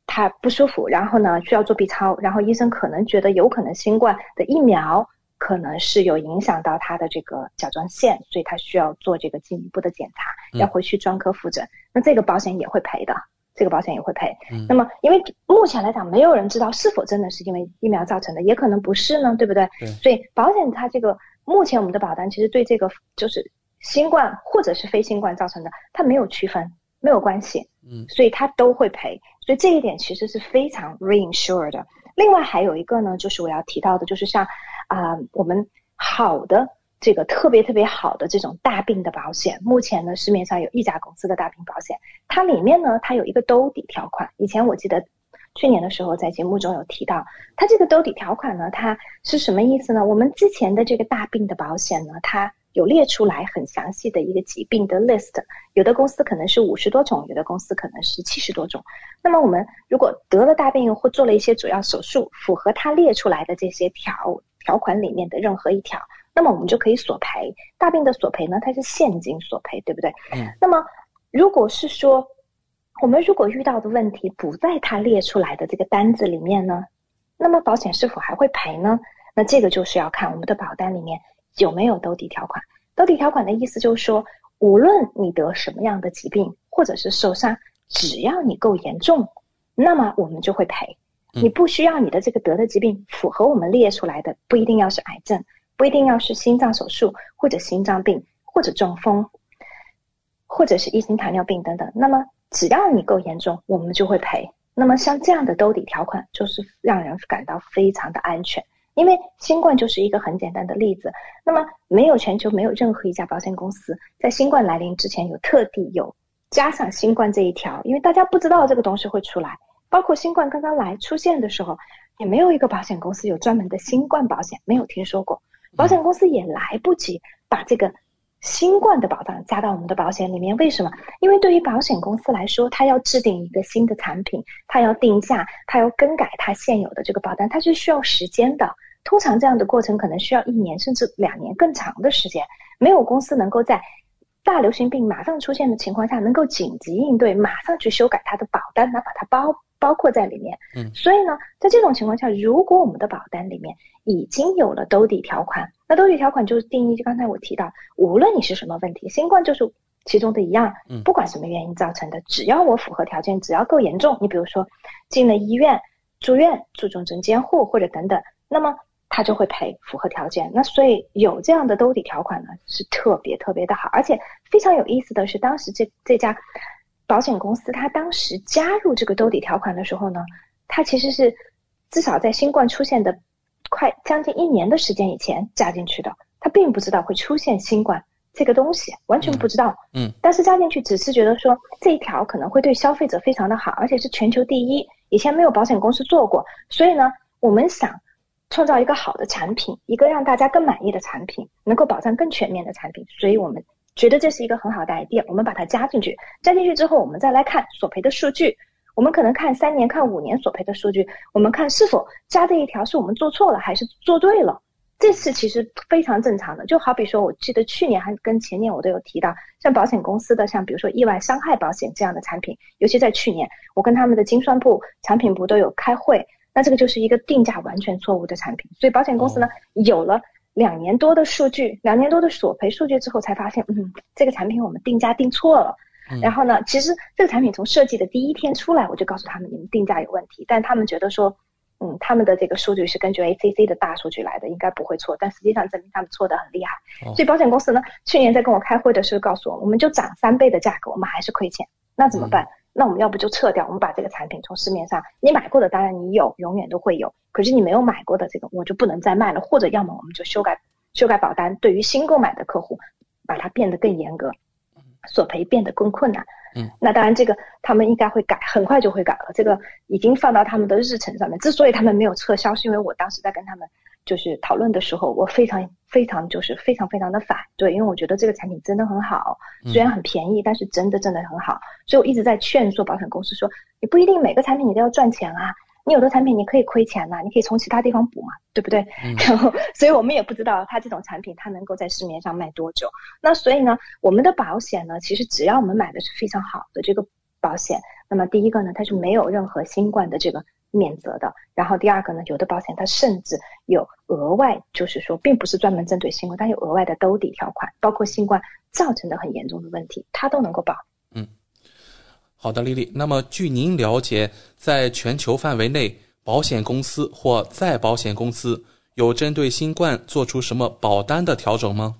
他不舒服，然后呢需要做 B 超，然后医生可能觉得有可能新冠的疫苗可能是有影响到他的这个甲状腺，所以他需要做这个进一步的检查，要回去专科复诊。那这个保险也会赔的，这个保险也会赔。那么因为目前来讲，没有人知道是否真的是因为疫苗造成的，也可能不是呢，对不对？所以保险它这个目前我们的保单其实对这个就是。新冠或者是非新冠造成的，它没有区分，没有关系，嗯，所以它都会赔，所以这一点其实是非常 reinsure 的。另外还有一个呢，就是我要提到的，就是像啊，我们好的这个特别特别好的这种大病的保险，目前呢市面上有一家公司的大病保险，它里面呢它有一个兜底条款。以前我记得去年的时候在节目中有提到，它这个兜底条款呢，它是什么意思呢？我们之前的这个大病的保险呢，它有列出来很详细的一个疾病的 list，有的公司可能是五十多种，有的公司可能是七十多种。那么我们如果得了大病或做了一些主要手术，符合它列出来的这些条条款里面的任何一条，那么我们就可以索赔。大病的索赔呢，它是现金索赔，对不对？嗯。那么如果是说我们如果遇到的问题不在他列出来的这个单子里面呢，那么保险是否还会赔呢？那这个就是要看我们的保单里面。有没有兜底条款？兜底条款的意思就是说，无论你得什么样的疾病或者是受伤，只要你够严重，那么我们就会赔。你不需要你的这个得的疾病符合我们列出来的，不一定要是癌症，不一定要是心脏手术或者心脏病或者中风，或者是一型糖尿病等等。那么只要你够严重，我们就会赔。那么像这样的兜底条款，就是让人感到非常的安全。因为新冠就是一个很简单的例子。那么没有全球没有任何一家保险公司在新冠来临之前有特地有加上新冠这一条，因为大家不知道这个东西会出来。包括新冠刚刚来出现的时候，也没有一个保险公司有专门的新冠保险，没有听说过。保险公司也来不及把这个新冠的保障加到我们的保险里面。为什么？因为对于保险公司来说，它要制定一个新的产品，它要定价，它要更改它现有的这个保单，它是需要时间的。通常这样的过程可能需要一年甚至两年更长的时间。没有公司能够在大流行病马上出现的情况下，能够紧急应对，马上去修改它的保单，来把它包。包括在里面，嗯，所以呢，在这种情况下，如果我们的保单里面已经有了兜底条款，那兜底条款就是定义，就刚才我提到，无论你是什么问题，新冠就是其中的一样，嗯，不管什么原因造成的，只要我符合条件，只要够严重，你比如说进了医院住院住重症监护或者等等，那么他就会赔，符合条件。那所以有这样的兜底条款呢，是特别特别的好，而且非常有意思的是，当时这这家。保险公司它当时加入这个兜底条款的时候呢，它其实是至少在新冠出现的快将近一年的时间以前加进去的，它并不知道会出现新冠这个东西，完全不知道。嗯，但是加进去只是觉得说这一条可能会对消费者非常的好，而且是全球第一，以前没有保险公司做过，所以呢，我们想创造一个好的产品，一个让大家更满意的产品，能够保障更全面的产品，所以我们。觉得这是一个很好的 idea，我们把它加进去。加进去之后，我们再来看索赔的数据。我们可能看三年、看五年索赔的数据，我们看是否加这一条是我们做错了还是做对了。这次其实非常正常的，就好比说，我记得去年还跟前年我都有提到，像保险公司的，像比如说意外伤害保险这样的产品，尤其在去年，我跟他们的精算部、产品部都有开会，那这个就是一个定价完全错误的产品。所以保险公司呢，有了。两年多的数据，两年多的索赔数据之后，才发现，嗯，这个产品我们定价定错了。然后呢，其实这个产品从设计的第一天出来，我就告诉他们，你们定价有问题。但他们觉得说，嗯，他们的这个数据是根据 ACC 的大数据来的，应该不会错。但实际上证明他们错的很厉害。所以保险公司呢，去年在跟我开会的时候告诉我，我们就涨三倍的价格，我们还是亏钱，那怎么办？那我们要不就撤掉，我们把这个产品从市面上，你买过的当然你有，永远都会有。可是你没有买过的这个，我就不能再卖了，或者要么我们就修改修改保单，对于新购买的客户，把它变得更严格，索赔变得更困难。嗯，那当然这个他们应该会改，很快就会改了。这个已经放到他们的日程上面。之所以他们没有撤销，是因为我当时在跟他们就是讨论的时候，我非常非常就是非常非常的反对，因为我觉得这个产品真的很好，虽然很便宜，但是真的真的很好。所以我一直在劝说保险公司说，你不一定每个产品你都要赚钱啊。你有的产品你可以亏钱呐，你可以从其他地方补嘛，对不对？然后，所以我们也不知道它这种产品它能够在市面上卖多久。那所以呢，我们的保险呢，其实只要我们买的是非常好的这个保险，那么第一个呢，它是没有任何新冠的这个免责的。然后第二个呢，有的保险它甚至有额外，就是说并不是专门针对新冠，但有额外的兜底条款，包括新冠造成的很严重的问题，它都能够保。嗯。好的，丽丽。那么，据您了解，在全球范围内，保险公司或再保险公司有针对新冠做出什么保单的调整吗？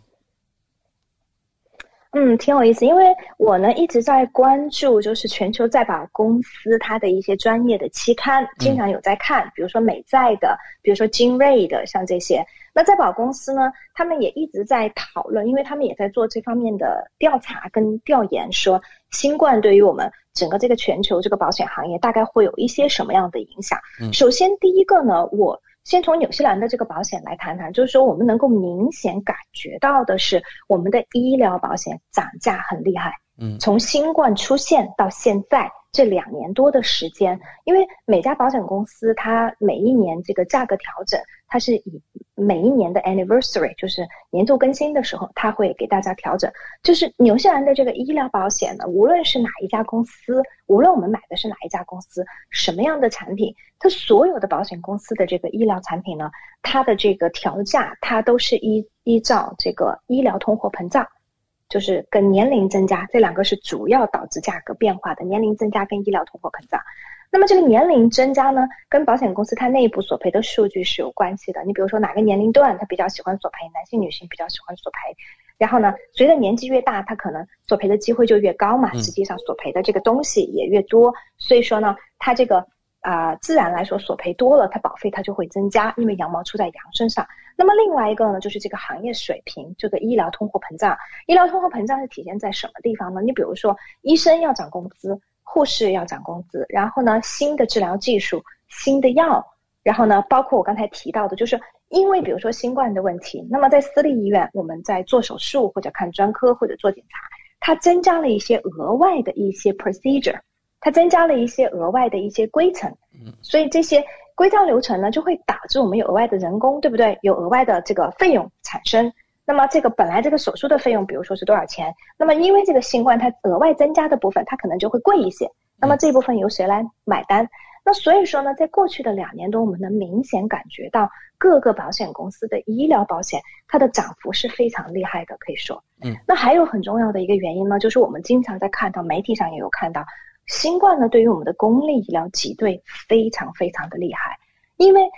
嗯，挺有意思，因为我呢一直在关注，就是全球再保公司它的一些专业的期刊，经常有在看，比如说美债的，比如说精瑞的，像这些。那再保公司呢，他们也一直在讨论，因为他们也在做这方面的调查跟调研，说新冠对于我们。整个这个全球这个保险行业大概会有一些什么样的影响？首先第一个呢，我先从纽西兰的这个保险来谈谈，就是说我们能够明显感觉到的是，我们的医疗保险涨价很厉害。嗯，从新冠出现到现在这两年多的时间，因为每家保险公司它每一年这个价格调整。它是以每一年的 anniversary，就是年度更新的时候，它会给大家调整。就是纽西兰的这个医疗保险呢，无论是哪一家公司，无论我们买的是哪一家公司，什么样的产品，它所有的保险公司的这个医疗产品呢，它的这个调价，它都是依依照这个医疗通货膨胀，就是跟年龄增加这两个是主要导致价格变化的，年龄增加跟医疗通货膨胀。那么这个年龄增加呢，跟保险公司它内部索赔的数据是有关系的。你比如说哪个年龄段它比较喜欢索赔，男性、女性比较喜欢索赔，然后呢，随着年纪越大，它可能索赔的机会就越高嘛，嗯实际上索赔的这个东西也越多，所以说呢，它这个啊、自然来说索赔多了，它保费它就会增加，因为羊毛出在羊身上。那么另外一个呢，就是这个行业水平，这个医疗通货膨胀。医疗通货膨胀是体现在什么地方呢？你比如说，医生要涨工资，护士要涨工资，然后呢，新的治疗技术、新的药，然后呢，包括我刚才提到的，就是因为比如说新冠的问题，那么在私立医院，我们在做手术或者看专科或者做检查，它增加了一些额外的一些 procedure，它增加了一些额外的一些规程，所以这些规章流程呢，就会导致我们有额外的人工，对不对？有额外的这个费用产生。那么这个本来这个手术的费用，比如说是多少钱？那么因为这个新冠它额外增加的部分，它可能就会贵一些。那么这部分由谁来买单？那所以说呢，在过去的两年多，我们能明显感觉到各个保险公司的医疗保险它的涨幅是非常厉害的，可以说。嗯。那还有很重要的一个原因呢，就是我们经常在看到媒体上也有看到，新冠呢对于我们的公立医疗挤兑非常非常的厉害，因为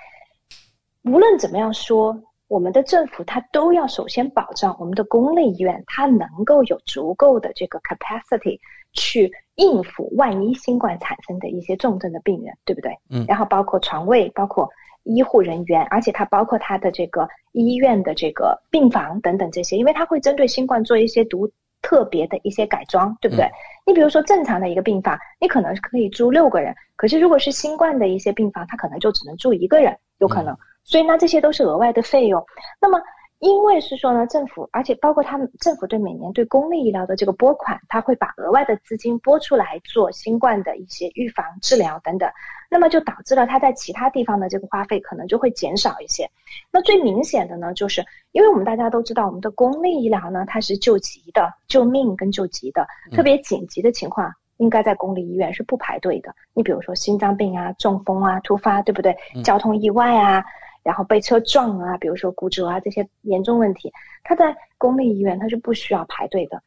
无论怎么样说，我们的政府它都要首先保障我们的公立医院它能够有足够的这个 capacity 去应付万一新冠产生的一些重症的病人，对不对？嗯然后包括床位，包括医护人员，而且它包括它的这个医院的这个病房等等这些，因为它会针对新冠做一些独特别的一些改装，对不对？你比如说正常的一个病房，你可能是可以住六个人，可是如果是新冠的一些病房，它可能就只能住一个人，有可能。所以呢，这些都是额外的费用。那么，因为是说呢，政府，而且包括他们政府对每年对公立医疗的这个拨款，他会把额外的资金拨出来做新冠的一些预防治疗等等，那么就导致了他在其他地方的这个花费可能就会减少一些。那最明显的呢，就是因为我们大家都知道，我们的公立医疗呢，它是救急的、救命跟救急的，特别紧急的情况。应该在公立医院是不排队的。你比如说心脏病啊、中风啊、突发，对不对？交通意外啊，然后被车撞啊，比如说骨折啊这些严重问题，他在公立医院他是不需要排队的。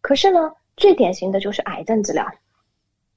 可是呢，最典型的就是癌症治疗。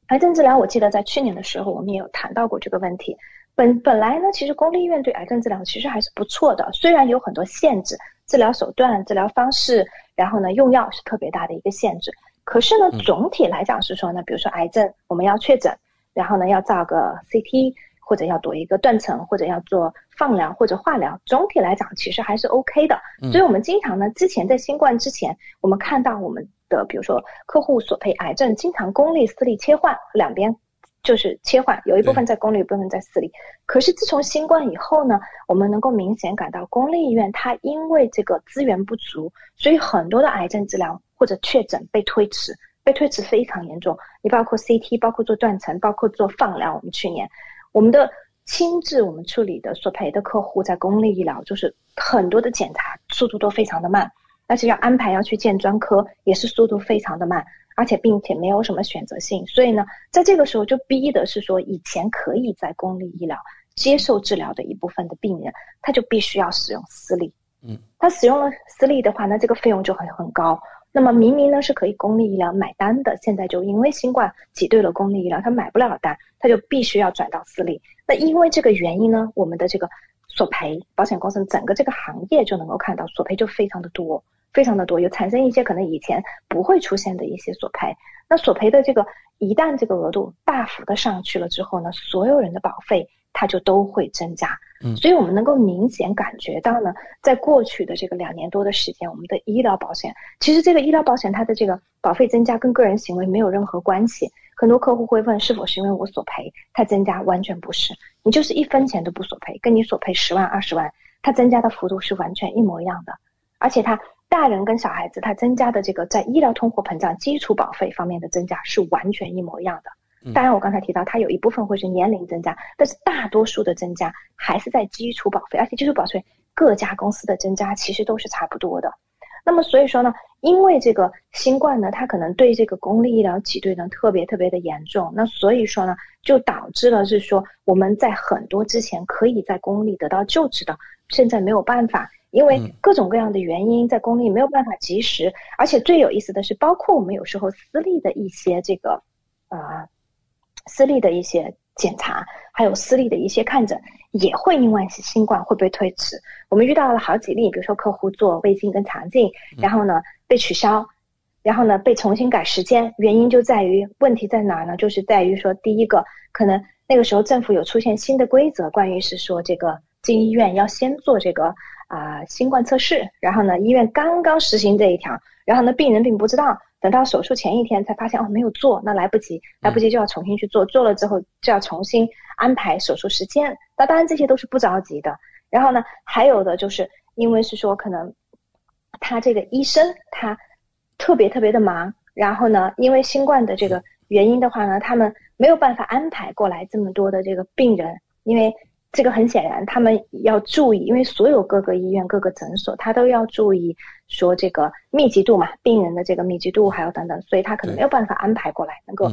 癌症治疗，我记得在去年的时候我们也有谈到过这个问题。本本来呢，其实公立医院对癌症治疗其实还是不错的，虽然有很多限制，治疗手段、治疗方式，然后呢，用药是特别大的一个限制。可是呢，总体来讲是说呢，比如说癌症，我们要确诊，然后呢要照个 CT，或者要躲一个断层，或者要做放疗或者化疗，总体来讲其实还是 OK 的。所以我们经常呢，之前在新冠之前，我们看到我们的比如说客户索赔癌症，经常公立私立切换两边。就是切换，有一部分在公立，一部分在私立。可是自从新冠以后呢，我们能够明显感到公立医院它因为这个资源不足，所以很多的癌症治疗或者确诊被推迟，被推迟非常严重。你包括 CT，包括做断层，包括做放疗。我们去年我们的亲自我们处理的索赔的客户在公立医疗，就是很多的检查速度都非常的慢，而且要安排要去见专科也是速度非常的慢。而且并且没有什么选择性，所以呢，在这个时候就逼的是说，以前可以在公立医疗接受治疗的一部分的病人，他就必须要使用私立。嗯，他使用了私立的话，那这个费用就很很高。那么明明呢是可以公立医疗买单的，现在就因为新冠挤兑了公立医疗，他买不了单，他就必须要转到私立。那因为这个原因呢，我们的这个索赔保险公司整个这个行业就能够看到索赔就非常的多。非常的多，有产生一些可能以前不会出现的一些索赔。那索赔的这个一旦这个额度大幅的上去了之后呢，所有人的保费它就都会增加。嗯，所以我们能够明显感觉到呢，在过去的这个两年多的时间，我们的医疗保险其实这个医疗保险它的这个保费增加跟个人行为没有任何关系。很多客户会问是否是因为我索赔它增加，完全不是，你就是一分钱都不索赔，跟你索赔十万二十万，它增加的幅度是完全一模一样的，而且它。大人跟小孩子，它增加的这个在医疗通货膨胀基础保费方面的增加是完全一模一样的。当然，我刚才提到它有一部分会是年龄增加，但是大多数的增加还是在基础保费，而且基础保费各家公司的增加其实都是差不多的。那么所以说呢，因为这个新冠呢，它可能对这个公立医疗挤兑呢特别特别的严重，那所以说呢，就导致了是说我们在很多之前可以在公立得到救治的，现在没有办法。因为各种各样的原因，在公立没有办法及时，而且最有意思的是，包括我们有时候私立的一些这个，呃，私立的一些检查，还有私立的一些看诊，也会因为新冠会被推迟。我们遇到了好几例，比如说客户做胃镜跟肠镜，然后呢被取消，然后呢被重新改时间，原因就在于问题在哪儿呢？就是在于说，第一个可能那个时候政府有出现新的规则，关于是说这个进医院要先做这个啊新冠测试，然后呢医院刚刚实行这一条，然后呢病人并不知道。等到手术前一天才发现哦没有做，那来不及，来不及就要重新去做，做了之后就要重新安排手术时间。那当然这些都是不着急的。然后呢，还有的就是因为是说可能他这个医生他特别特别的忙，然后呢因为新冠的这个原因的话呢，他们没有办法安排过来这么多的这个病人，因为。这个很显然，他们要注意，因为所有各个医院、各个诊所，他都要注意说这个密集度嘛，病人的这个密集度还有等等，所以他可能没有办法安排过来，能够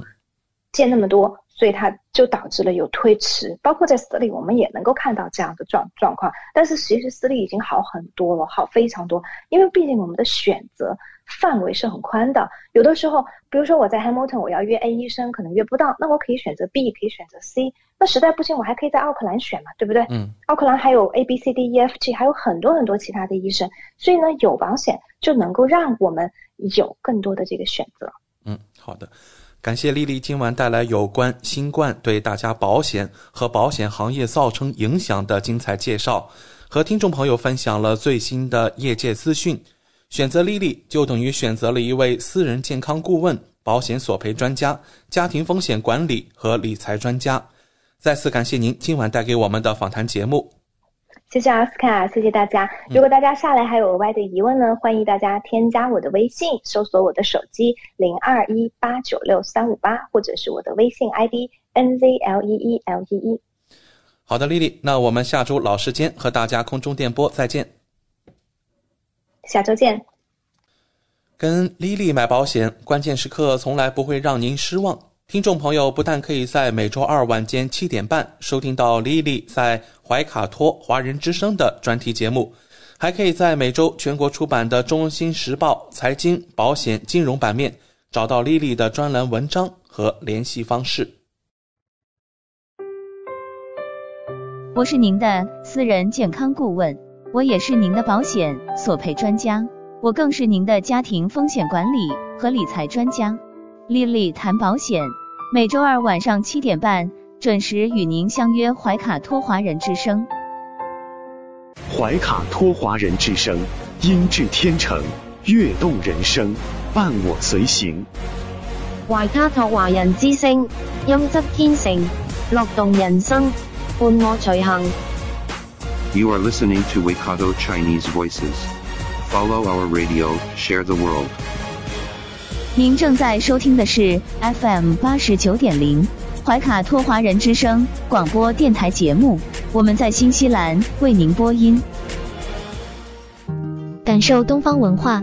见那么多，所以它就导致了有推迟。包括在私立，我们也能够看到这样的状状况，但是其实私立已经好很多了，好非常多，因为毕竟我们的选择。范围是很宽的，有的时候，比如说我在 Hamilton，我要约 A 医生，可能约不到，那我可以选择 B，可以选择 C，那实在不行，我还可以在奥克兰选嘛，对不对？嗯，奥克兰还有 A、B、C、D、E、F、G，还有很多很多其他的医生，所以呢，有保险就能够让我们有更多的这个选择。嗯，好的，感谢丽丽今晚带来有关新冠对大家保险和保险行业造成影响的精彩介绍，和听众朋友分享了最新的业界资讯。选择丽丽就等于选择了一位私人健康顾问、保险索赔专家、家庭风险管理和理财专家。再次感谢您今晚带给我们的访谈节目。谢谢奥斯卡，谢谢大家。如果大家下来还有额外的疑问呢，欢迎大家添加我的微信，搜索我的手机零二一八九六三五八，或者是我的微信 ID N Z L E E L E E。好的，Lily，那我们下周老时间和大家空中电波再见。下周见。跟 Lily 买保险，关键时刻从来不会让您失望。听众朋友不但可以在每周二晚间七点半收听到 Lily 在怀卡托华人之声的专题节目，还可以在每周全国出版的《中新时报》财经、保险、金融版面找到 Lily 的专栏文章和联系方式。我是您的私人健康顾问。我也是您的保险索赔专家，我更是您的家庭风险管理和理财专家。丽丽谈保险，每周二晚上七点半准时与您相约怀卡托华人之声。怀卡托华人之声，音质天成，悦动人生，伴我随行。怀卡托华人之声，音质天成，乐动人生，伴我随行。You are listening to Waikato Chinese Voices. Follow our radio, share the world. 您正在收听的是 FM 八十九点零怀卡托华人之声广播电台节目，我们在新西兰为您播音。感受东方文化，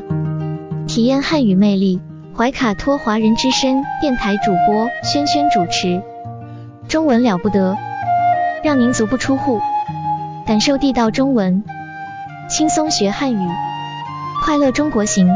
体验汉语魅力。怀卡托华人之声电台主播轩轩主持，中文了不得，让您足不出户。感受地道中文，轻松学汉语，快乐中国行。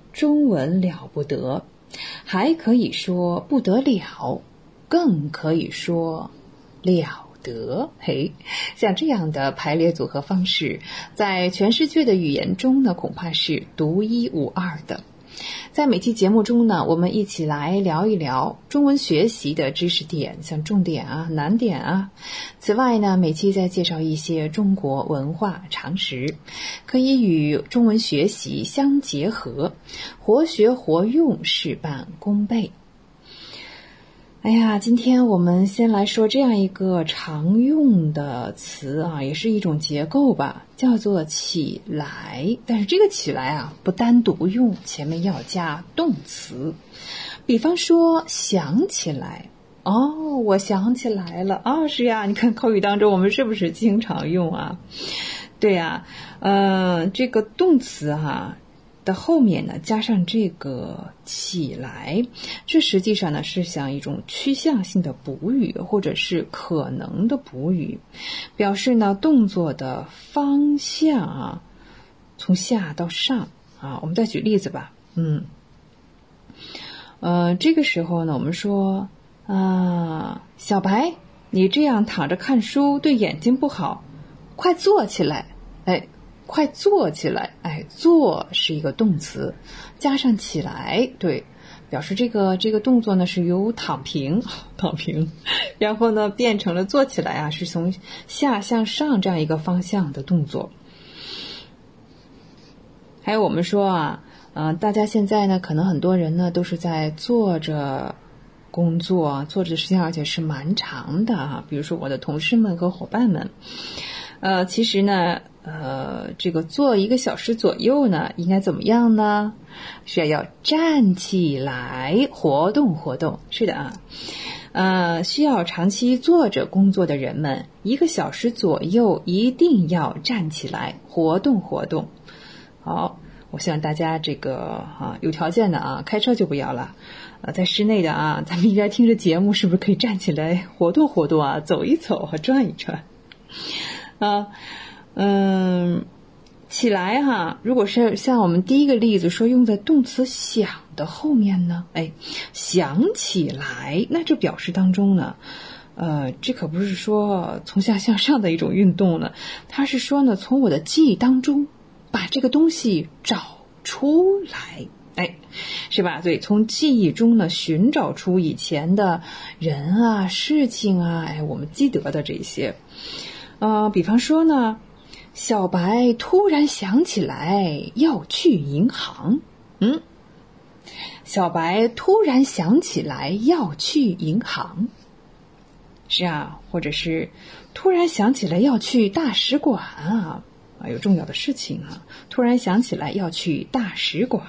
“中文了不得”，还可以说“不得了”，更可以说“了得”。嘿，像这样的排列组合方式，在全世界的语言中呢，恐怕是独一无二的。在每期节目中呢，我们一起来聊一聊中文学习的知识点，像重点啊、难点啊。此外呢，每期再介绍一些中国文化常识，可以与中文学习相结合，活学活用，事半功倍。哎呀，今天我们先来说这样一个常用的词啊，也是一种结构吧，叫做“起来”。但是这个“起来”啊，不单独用，前面要加动词。比方说，想起来，哦，我想起来了啊，是呀，你看口语当中我们是不是经常用啊？对呀，呃，这个动词哈。的后面呢，加上这个起来，这实际上呢是像一种趋向性的补语，或者是可能的补语，表示呢动作的方向啊，从下到上啊。我们再举例子吧，嗯，呃，这个时候呢，我们说啊，小白，你这样躺着看书对眼睛不好，快坐起来，快坐起来！哎，坐是一个动词，加上起来，对，表示这个这个动作呢是由躺平，躺平，然后呢变成了坐起来啊，是从下向上这样一个方向的动作。还有我们说啊，嗯，大家现在呢，可能很多人呢都是在坐着工作，坐着的时间而且是蛮长的哈。比如说我的同事们和伙伴们，呃，其实呢。呃，这个坐一个小时左右呢，应该怎么样呢？是要要站起来活动活动。是的啊，呃，需要长期坐着工作的人们，一个小时左右一定要站起来活动活动。好，我希望大家这个啊，有条件的啊，开车就不要了。呃，在室内的啊，咱们应该听着节目，是不是可以站起来活动活动啊，走一走和转一转啊？嗯，起来哈！如果是像我们第一个例子说用在动词想的后面呢，哎，想起来，那这表示当中呢，呃，这可不是说从下向上的一种运动了，它是说呢，从我的记忆当中把这个东西找出来，哎，是吧？所以，从记忆中呢寻找出以前的人啊、事情啊，哎，我们记得的这些，呃，比方说呢。小白突然想起来要去银行，嗯，小白突然想起来要去银行，是啊，或者是突然想起来要去大使馆啊，啊，有重要的事情啊，突然想起来要去大使馆。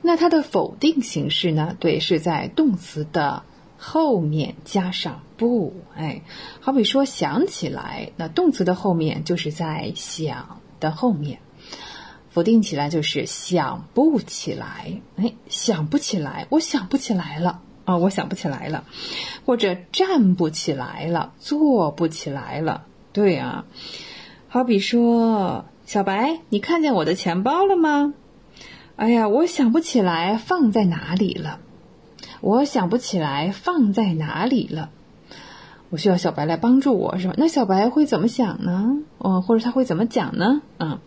那它的否定形式呢？对，是在动词的。后面加上不，哎，好比说想起来，那动词的后面就是在想的后面，否定起来就是想不起来，哎，想不起来，我想不起来了啊，我想不起来了，或者站不起来了，坐不起来了，对啊，好比说小白，你看见我的钱包了吗？哎呀，我想不起来放在哪里了。我想不起来放在哪里了，我需要小白来帮助我，是吧？那小白会怎么想呢？哦，或者他会怎么讲呢？啊，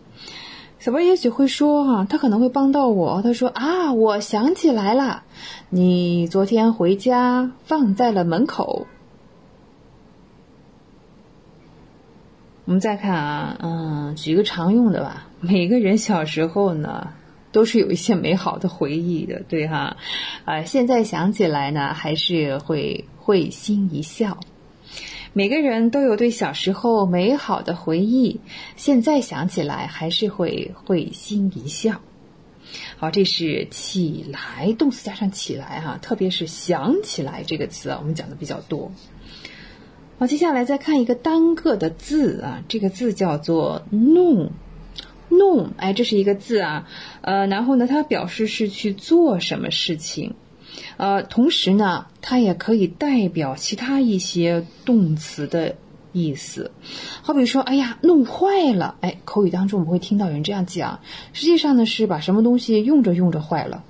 小白也许会说哈，他可能会帮到我。他说啊，我想起来了，你昨天回家放在了门口。我们再看啊，嗯，举个常用的吧。每个人小时候呢。都是有一些美好的回忆的，对哈，啊，现在想起来呢，还是会会心一笑。每个人都有对小时候美好的回忆，现在想起来还是会会心一笑。好，这是起来，动词加上起来哈，特别是想起来这个词啊，我们讲的比较多。好，接下来再看一个单个的字啊，这个字叫做弄。弄，哎，这是一个字啊，呃，然后呢，它表示是去做什么事情，呃，同时呢，它也可以代表其他一些动词的意思，好比说，哎呀，弄坏了，哎，口语当中我们会听到有人这样讲，实际上呢是把什么东西用着用着坏了，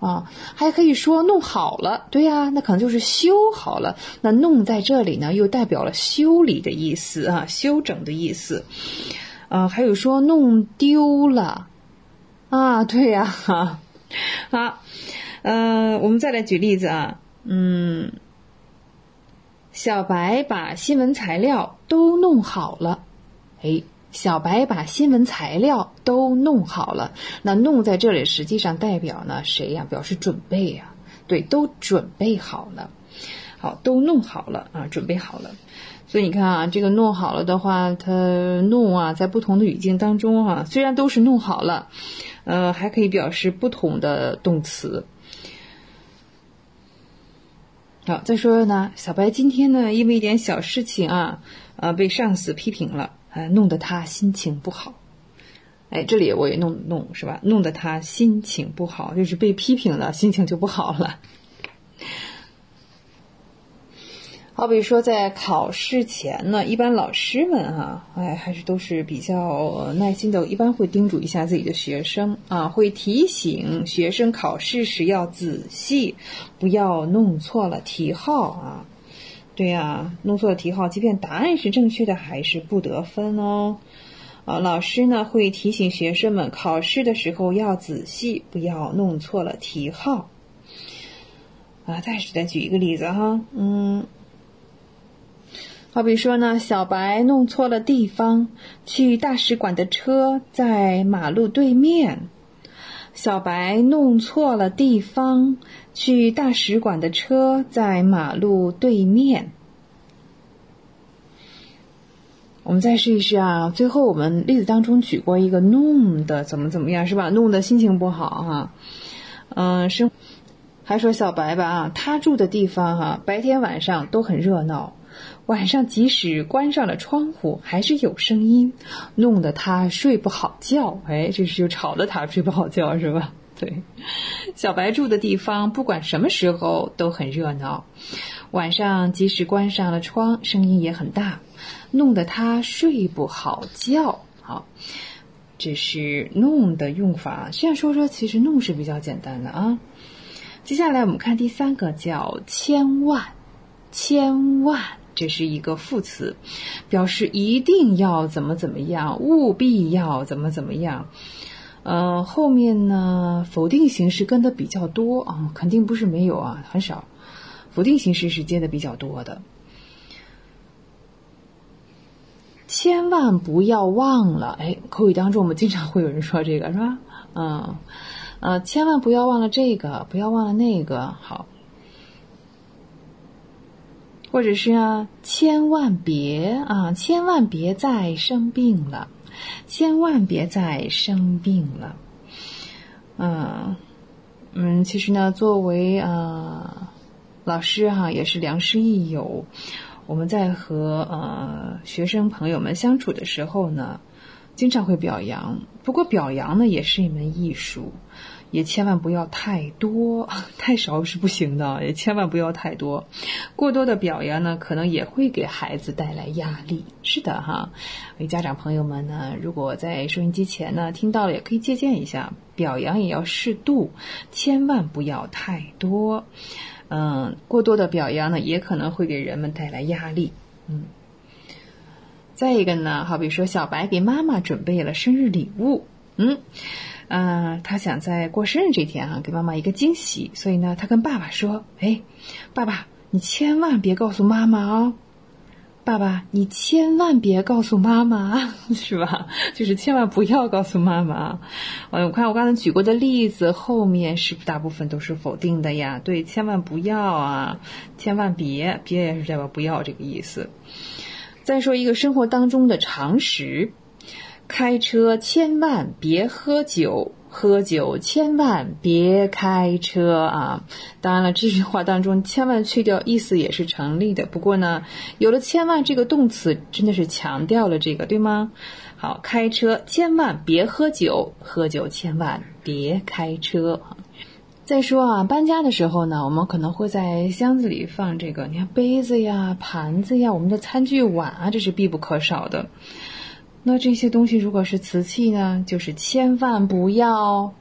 啊，还可以说弄好了，对呀，那可能就是修好了，那弄在这里呢又代表了修理的意思啊，修整的意思。啊，还有说弄丢了，啊，对呀，哈，好，呃，我们再来举例子啊，嗯，小白把新闻材料都弄好了，哎，小白把新闻材料都弄好了，那弄在这里实际上代表呢谁呀？表示准备呀，对，都准备好了，好，都弄好了啊，准备好了。所以你看啊，这个弄好了的话，它弄啊，在不同的语境当中啊，虽然都是弄好了，呃，还可以表示不同的动词。好，再说呢，小白今天呢，因为一点小事情啊，呃，被上司批评了，呃，弄得他心情不好。哎，这里我也弄弄是吧？弄得他心情不好，就是被批评了，心情就不好了。好比说，在考试前呢，一般老师们啊，哎，还是都是比较耐心的，一般会叮嘱一下自己的学生啊，会提醒学生考试时要仔细，不要弄错了题号啊。对呀，弄错了题号，即便答案是正确的，还是不得分哦。啊，老师呢会提醒学生们考试的时候要仔细，不要弄错了题号。啊，再再举一个例子哈，嗯。好比说呢，小白弄错了地方，去大使馆的车在马路对面。小白弄错了地方，去大使馆的车在马路对面。我们再试一试啊！最后我们例子当中举过一个弄的怎么怎么样是吧？弄的心情不好哈。嗯，是还说小白吧啊，他住的地方哈，白天晚上都很热闹。晚上即使关上了窗户，还是有声音，弄得他睡不好觉。哎，这是就吵得他睡不好觉，是吧？对，小白住的地方不管什么时候都很热闹，晚上即使关上了窗，声音也很大，弄得他睡不好觉。好，这是弄的用法。这样说说，其实弄是比较简单的啊。接下来我们看第三个，叫千万，千万。这是一个副词，表示一定要怎么怎么样，务必要怎么怎么样。呃，后面呢，否定形式跟的比较多啊，肯定不是没有啊，很少。否定形式是接的比较多的。千万不要忘了，哎，口语当中我们经常会有人说这个是吧？嗯，呃，千万不要忘了这个，不要忘了那个，好。或者是啊，千万别啊，千万别再生病了，千万别再生病了。嗯嗯，其实呢，作为啊老师哈，也是良师益友。我们在和呃学生朋友们相处的时候呢，经常会表扬。不过表扬呢，也是一门艺术。也千万不要太多，太少是不行的。也千万不要太多，过多的表扬呢，可能也会给孩子带来压力。是的哈，为家长朋友们呢，如果在收音机前呢听到了，也可以借鉴一下，表扬也要适度，千万不要太多。嗯，过多的表扬呢，也可能会给人们带来压力。嗯，再一个呢，好比说小白给妈妈准备了生日礼物，嗯。啊，他想在过生日这天啊，给妈妈一个惊喜，所以呢，他跟爸爸说：“哎，爸爸，你千万别告诉妈妈啊！爸爸，你千万别告诉妈妈，是吧？就是千万不要告诉妈妈。我看我刚才举过的例子后面是大部分都是否定的呀？对，千万不要啊，千万别，别也是代表不要这个意思。再说一个生活当中的常识。”开车千万别喝酒，喝酒千万别开车啊！当然了，这句话当中千万去掉，意思也是成立的。不过呢，有了“千万”这个动词，真的是强调了这个，对吗？好，开车千万别喝酒，喝酒千万别开车。再说啊，搬家的时候呢，我们可能会在箱子里放这个，你看杯子呀、盘子呀、我们的餐具碗啊，这是必不可少的。那这些东西如果是瓷器呢，就是千万不要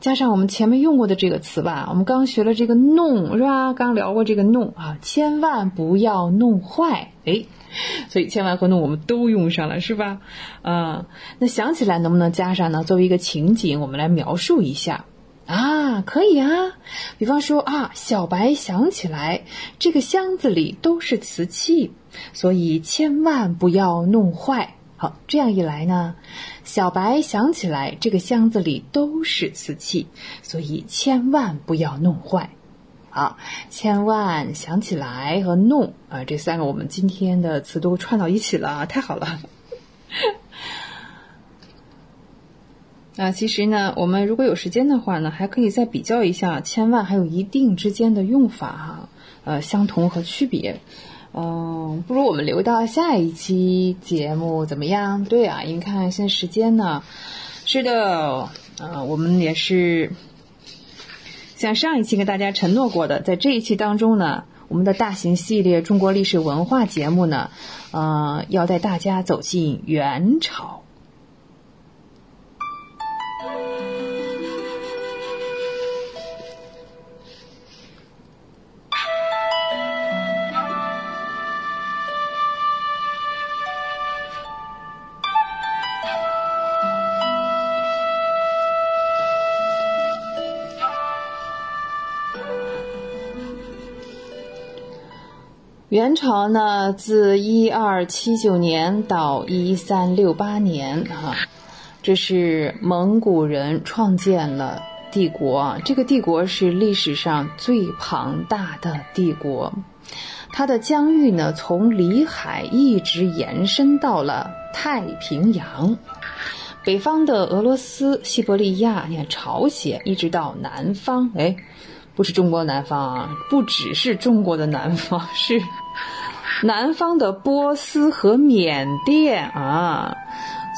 加上我们前面用过的这个词吧。我们刚学了这个弄是吧？刚聊过这个弄啊，千万不要弄坏。哎，所以千万和弄我们都用上了是吧？嗯，那想起来能不能加上呢？作为一个情景，我们来描述一下。啊，可以啊，比方说啊，小白想起来这个箱子里都是瓷器，所以千万不要弄坏。好，这样一来呢，小白想起来这个箱子里都是瓷器，所以千万不要弄坏。好，千万想起来和弄啊，这三个我们今天的词都串到一起了，太好了。啊，其实呢，我们如果有时间的话呢，还可以再比较一下“千万”还有“一定”之间的用法哈，呃，相同和区别。嗯，不如我们留到下一期节目怎么样？对啊，你看现在时间呢，是的，呃，我们也是像上一期跟大家承诺过的，在这一期当中呢，我们的大型系列中国历史文化节目呢，呃，要带大家走进元朝。元朝呢，自一二七九年到一三六八年，哈，这是蒙古人创建了帝国。这个帝国是历史上最庞大的帝国，它的疆域呢，从里海一直延伸到了太平洋，北方的俄罗斯、西伯利亚，你看朝鲜，一直到南方，哎。不是中国南方啊，不只是中国的南方，是南方的波斯和缅甸啊。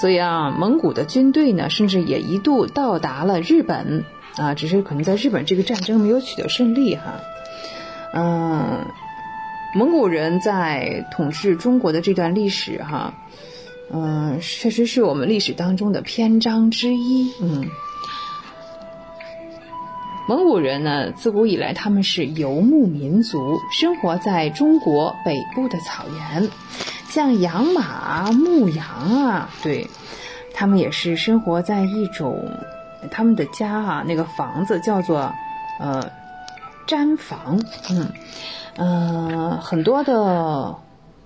所以啊，蒙古的军队呢，甚至也一度到达了日本啊，只是可能在日本这个战争没有取得胜利哈。嗯，蒙古人在统治中国的这段历史哈，嗯，确实是我们历史当中的篇章之一，嗯。蒙古人呢，自古以来他们是游牧民族，生活在中国北部的草原，像养马、牧羊啊，对，他们也是生活在一种他们的家啊，那个房子叫做呃毡房，嗯，呃，很多的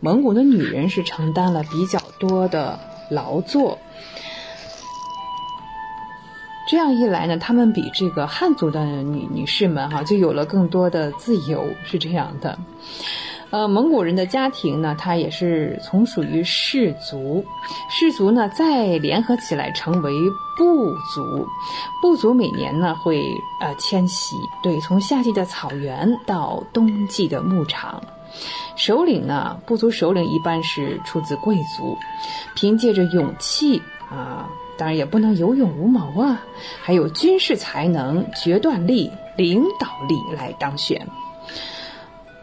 蒙古的女人是承担了比较多的劳作。这样一来呢，他们比这个汉族的女女士们哈，就有了更多的自由，是这样的。呃，蒙古人的家庭呢，它也是从属于氏族，氏族呢再联合起来成为部族，部族每年呢会呃迁徙，对，从夏季的草原到冬季的牧场。首领呢，部族首领一般是出自贵族，凭借着勇气啊。当然也不能有勇无谋啊，还有军事才能、决断力、领导力来当选。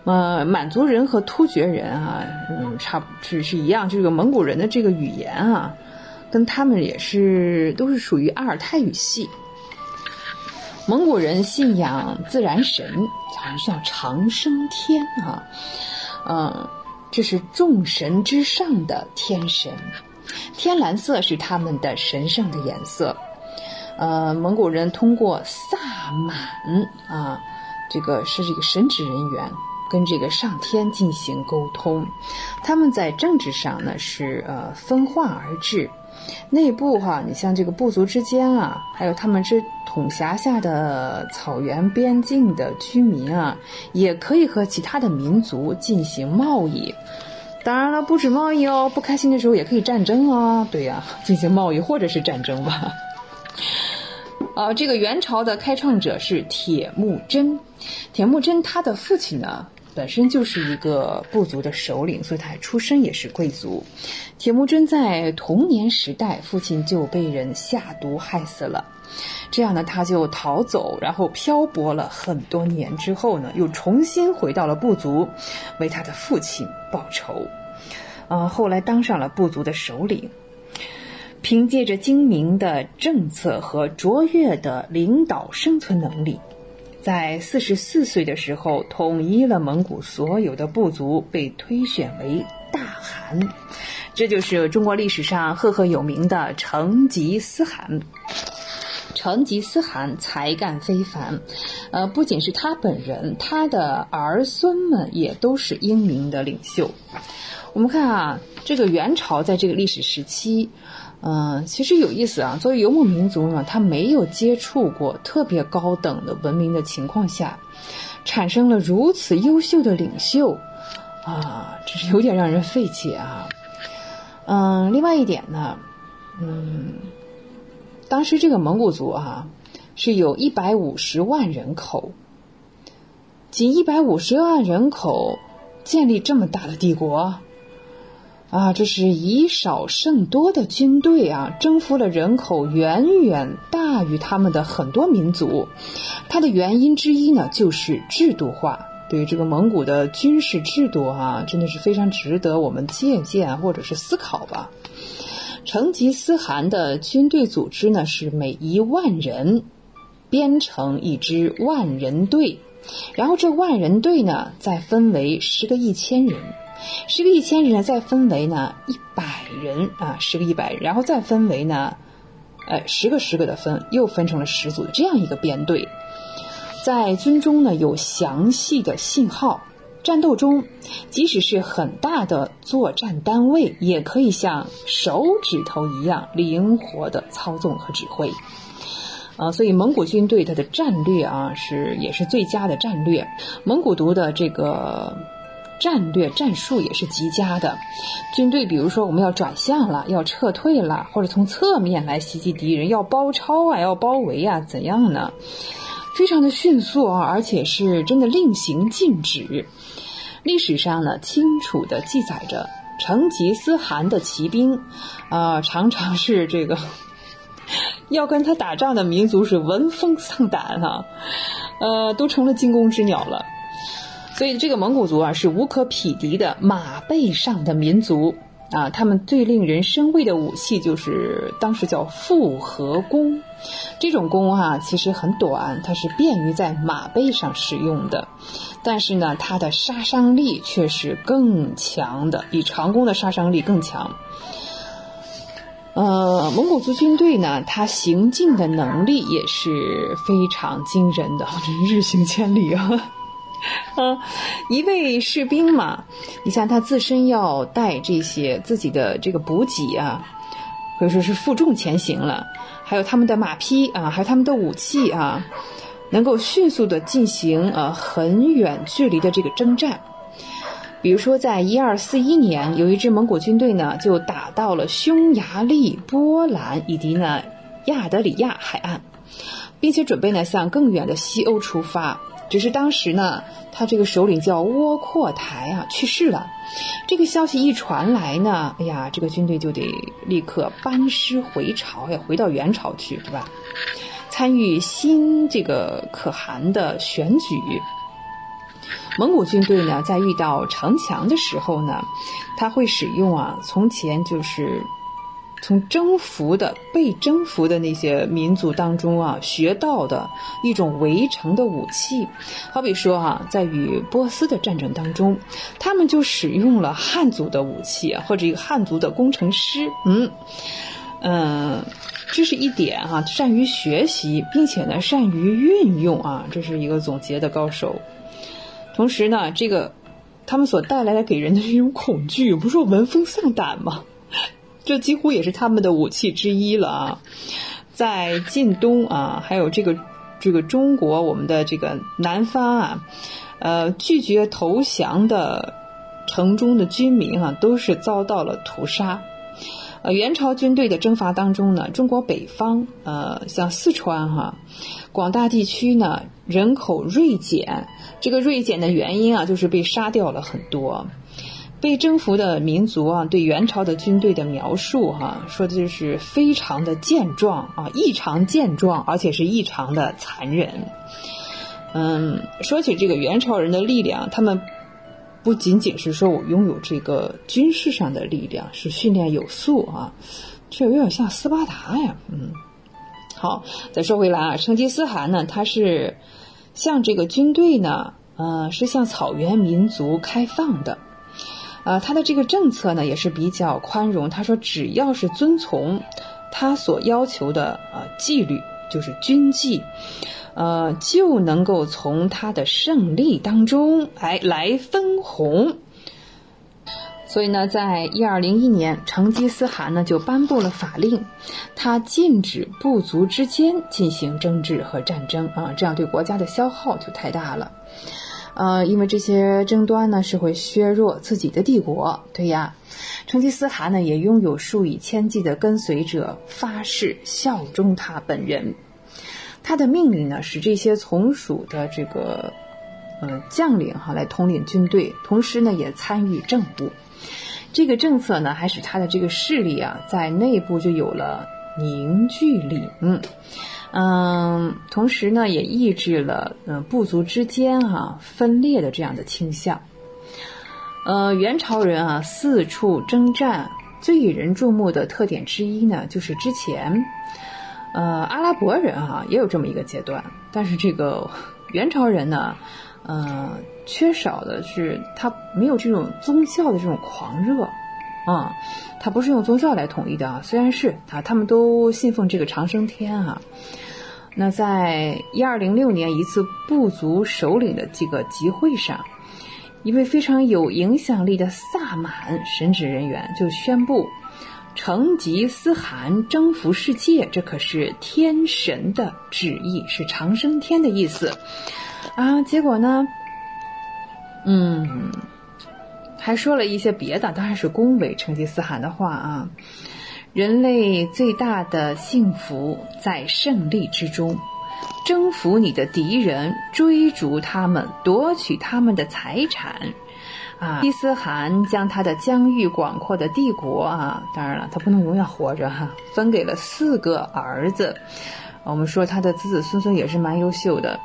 呃，满族人和突厥人啊，嗯，差不是是一样，这个蒙古人的这个语言啊，跟他们也是都是属于阿尔泰语系。蒙古人信仰自然神，好像叫长生天啊，嗯，这是众神之上的天神。天蓝色是他们的神圣的颜色，呃，蒙古人通过萨满啊，这个是这个神职人员跟这个上天进行沟通。他们在政治上呢是呃分化而治，内部哈，你像这个部族之间啊，还有他们之统辖下的草原边境的居民啊，也可以和其他的民族进行贸易。当然了，不止贸易哦，不开心的时候也可以战争啊。对呀，进行贸易或者是战争吧。啊，这个元朝的开创者是铁木真。铁木真他的父亲呢，本身就是一个部族的首领，所以他出身也是贵族。铁木真在童年时代，父亲就被人下毒害死了。这样呢，他就逃走，然后漂泊了很多年之后呢，又重新回到了部族，为他的父亲报仇。呃，后来当上了部族的首领，凭借着精明的政策和卓越的领导生存能力，在四十四岁的时候，统一了蒙古所有的部族，被推选为大汗。这就是中国历史上赫赫有名的成吉思汗。成吉思汗才干非凡，呃，不仅是他本人，他的儿孙们也都是英明的领袖。我们看啊，这个元朝在这个历史时期，嗯，其实有意思啊。作为游牧民族呢，他没有接触过特别高等的文明的情况下，产生了如此优秀的领袖，啊，这是有点让人费解啊。嗯，另外一点呢，嗯。当时这个蒙古族啊，是有一百五十万人口，仅一百五十万人口建立这么大的帝国，啊，这是以少胜多的军队啊，征服了人口远远大于他们的很多民族。它的原因之一呢，就是制度化。对于这个蒙古的军事制度啊，真的是非常值得我们借鉴或者是思考吧。成吉思汗的军队组织呢，是每一万人编成一支万人队，然后这万人队呢再分为十个一千人，十个一千人再分为呢一百人啊，十个一百人，然后再分为呢，呃十个十个的分，又分成了十组这样一个编队，在军中呢有详细的信号。战斗中，即使是很大的作战单位，也可以像手指头一样灵活的操纵和指挥。啊，所以蒙古军队它的战略啊是也是最佳的战略。蒙古族的这个战略战术也是极佳的。军队比如说我们要转向了，要撤退了，或者从侧面来袭击敌人，要包抄啊，要包围啊，怎样呢？非常的迅速啊，而且是真的令行禁止。历史上呢，清楚的记载着成吉思汗的骑兵，啊，常常是这个 要跟他打仗的民族是闻风丧胆哈，呃，都成了惊弓之鸟了。所以这个蒙古族啊，是无可匹敌的马背上的民族啊。他们最令人生畏的武器就是当时叫复合弓，这种弓啊其实很短，它是便于在马背上使用的。但是呢，它的杀伤力却是更强的，比长弓的杀伤力更强。呃，蒙古族军队呢，它行进的能力也是非常惊人的，日行千里啊！啊，一位士兵嘛，你像他自身要带这些自己的这个补给啊，或者说是负重前行了，还有他们的马匹啊，还有他们的武器啊。能够迅速的进行呃很远距离的这个征战，比如说在一二四一年，有一支蒙古军队呢就打到了匈牙利、波兰以及呢亚德里亚海岸，并且准备呢向更远的西欧出发。只是当时呢，他这个首领叫窝阔台啊去世了，这个消息一传来呢，哎呀，这个军队就得立刻班师回朝，要回到元朝去，对吧？参与新这个可汗的选举，蒙古军队呢，在遇到城墙的时候呢，他会使用啊，从前就是从征服的被征服的那些民族当中啊学到的一种围城的武器。好比说哈，在与波斯的战争当中，他们就使用了汉族的武器，或者一个汉族的工程师，嗯嗯。这是一点哈，善于学习，并且呢，善于运用啊，这是一个总结的高手。同时呢，这个他们所带来的给人的这种恐惧，不是说闻风丧胆吗？这几乎也是他们的武器之一了啊。在晋东啊，还有这个这个中国，我们的这个南方啊，呃，拒绝投降的城中的居民啊，都是遭到了屠杀。呃，元朝军队的征伐当中呢，中国北方，呃，像四川哈，广大地区呢，人口锐减。这个锐减的原因啊，就是被杀掉了很多。被征服的民族啊，对元朝的军队的描述哈，说的就是非常的健壮啊，异常健壮，而且是异常的残忍。嗯，说起这个元朝人的力量，他们。不仅仅是说我拥有这个军事上的力量，是训练有素啊，这有点像斯巴达呀，嗯。好，再说回来啊，成吉思汗呢，他是向这个军队呢，呃，是向草原民族开放的，啊，他的这个政策呢也是比较宽容。他说，只要是遵从他所要求的呃纪律，就是军纪，呃，就能够从他的胜利当中来来分红。所以呢，在一二零一年，成吉思汗呢就颁布了法令，他禁止部族之间进行争执和战争啊，这样对国家的消耗就太大了。呃，因为这些争端呢是会削弱自己的帝国。对呀，成吉思汗呢也拥有数以千计的跟随者，发誓效忠他本人。他的命令呢使这些从属的这个呃将领哈来统领军队，同时呢也参与政务。这个政策呢，还使他的这个势力啊，在内部就有了凝聚力。嗯嗯，同时呢，也抑制了嗯部族之间哈分裂的这样的倾向。呃，元朝人啊四处征战，最引人注目的特点之一呢，就是之前呃阿拉伯人哈也有这么一个阶段，但是这个元朝人呢。呃，缺少的是他没有这种宗教的这种狂热，啊，他不是用宗教来统一的啊。虽然是啊，他们都信奉这个长生天啊。那在一二零六年一次部族首领的这个集会上，一位非常有影响力的萨满神职人员就宣布，成吉思汗征服世界，这可是天神的旨意，是长生天的意思。啊，结果呢？嗯，还说了一些别的，当然是恭维成吉思汗的话啊。人类最大的幸福在胜利之中，征服你的敌人，追逐他们，夺取他们的财产。啊，成吉思汗将他的疆域广阔的帝国啊，当然了，他不能永远活着哈，分给了四个儿子。我们说他的子子孙孙也是蛮优秀的。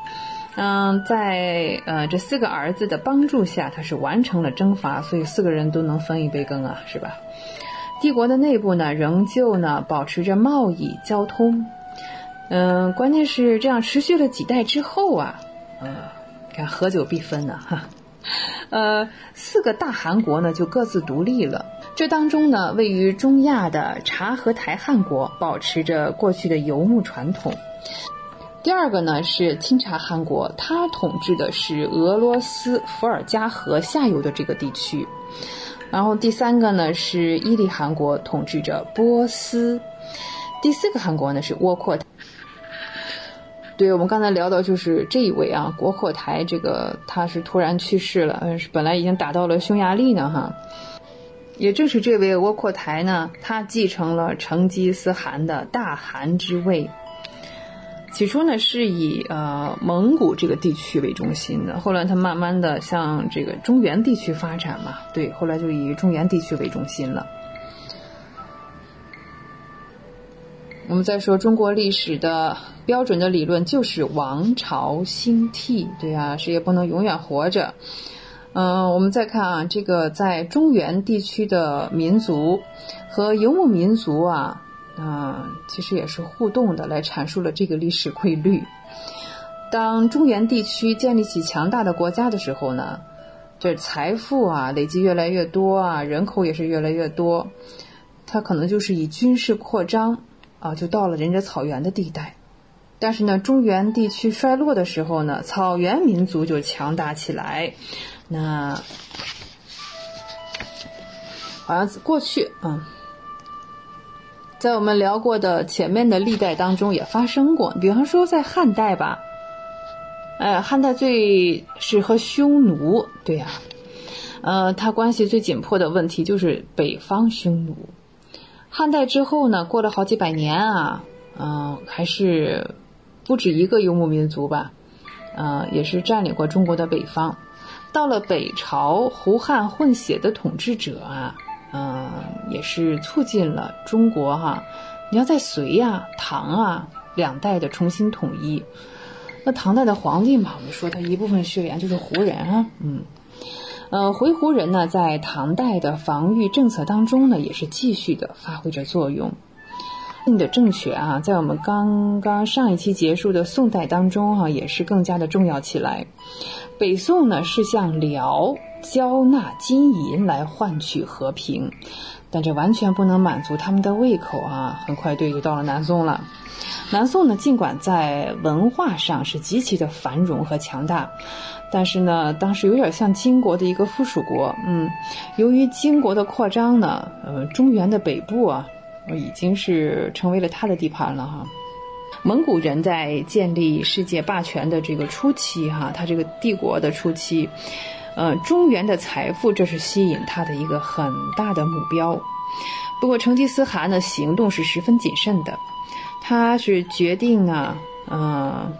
嗯，在呃这四个儿子的帮助下，他是完成了征伐，所以四个人都能分一杯羹啊，是吧？帝国的内部呢，仍旧呢保持着贸易交通。嗯，关键是这样持续了几代之后啊，嗯，看合久必分呢，哈。呃，四个大汗国呢就各自独立了。这当中呢，位于中亚的察合台汗国保持着过去的游牧传统。第二个呢是钦察汗国，它统治的是俄罗斯伏尔加河下游的这个地区。然后第三个呢是伊利汗国，统治着波斯。第四个汗国呢是窝阔台。对我们刚才聊到就是这一位啊，窝阔台这个他是突然去世了，是，本来已经打到了匈牙利呢哈。也正是这位窝阔台呢，他继承了成吉思汗的大汗之位。起初呢是以呃蒙古这个地区为中心的，后来他慢慢的向这个中原地区发展嘛，对，后来就以中原地区为中心了。我们再说中国历史的标准的理论就是王朝兴替，对啊，谁也不能永远活着。嗯，我们再看啊，这个在中原地区的民族和游牧民族啊。啊，其实也是互动的，来阐述了这个历史规律。当中原地区建立起强大的国家的时候呢，这财富啊累积越来越多啊，人口也是越来越多，它可能就是以军事扩张啊，就到了人家草原的地带。但是呢，中原地区衰落的时候呢，草原民族就强大起来。那好像过去嗯。在我们聊过的前面的历代当中也发生过，比方说在汉代吧，呃，汉代最是和匈奴，对呀，呃，它关系最紧迫的问题就是北方匈奴。汉代之后呢，过了好几百年啊，嗯，还是不止一个游牧民族吧，呃，也是占领过中国的北方。到了北朝，胡汉混血的统治者啊。嗯，也是促进了中国哈，你要在隋呀、唐啊两代的重新统一。那唐代的皇帝嘛，我们说他一部分血缘就是胡人啊，嗯，呃，回鹘人呢，在唐代的防御政策当中呢，也是继续的发挥着作用。你的政权啊，在我们刚刚上一期结束的宋代当中哈，也是更加的重要起来。北宋呢是向辽交纳金银来换取和平，但这完全不能满足他们的胃口啊！很快队就到了南宋了。南宋呢，尽管在文化上是极其的繁荣和强大，但是呢，当时有点像金国的一个附属国。嗯，由于金国的扩张呢，呃，中原的北部啊，已经是成为了他的地盘了哈。蒙古人在建立世界霸权的这个初期哈，他这个帝国的初期，呃，中原的财富这是吸引他的一个很大的目标。不过成吉思汗的行动是十分谨慎的。他是决定啊，嗯，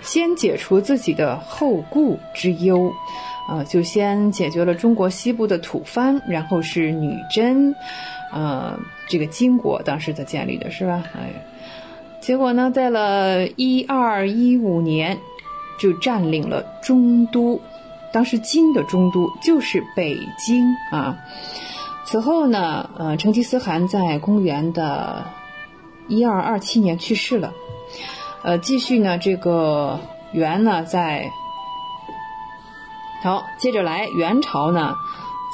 先解除自己的后顾之忧，啊，就先解决了中国西部的吐蕃，然后是女真，呃，这个金国当时的建立的是吧？哎，结果呢，在了一二一五年，就占领了中都，当时金的中都就是北京啊。此后呢，呃，成吉思汗在公元的一二二七年去世了。呃，继续呢，这个元呢，在好，接着来元朝呢，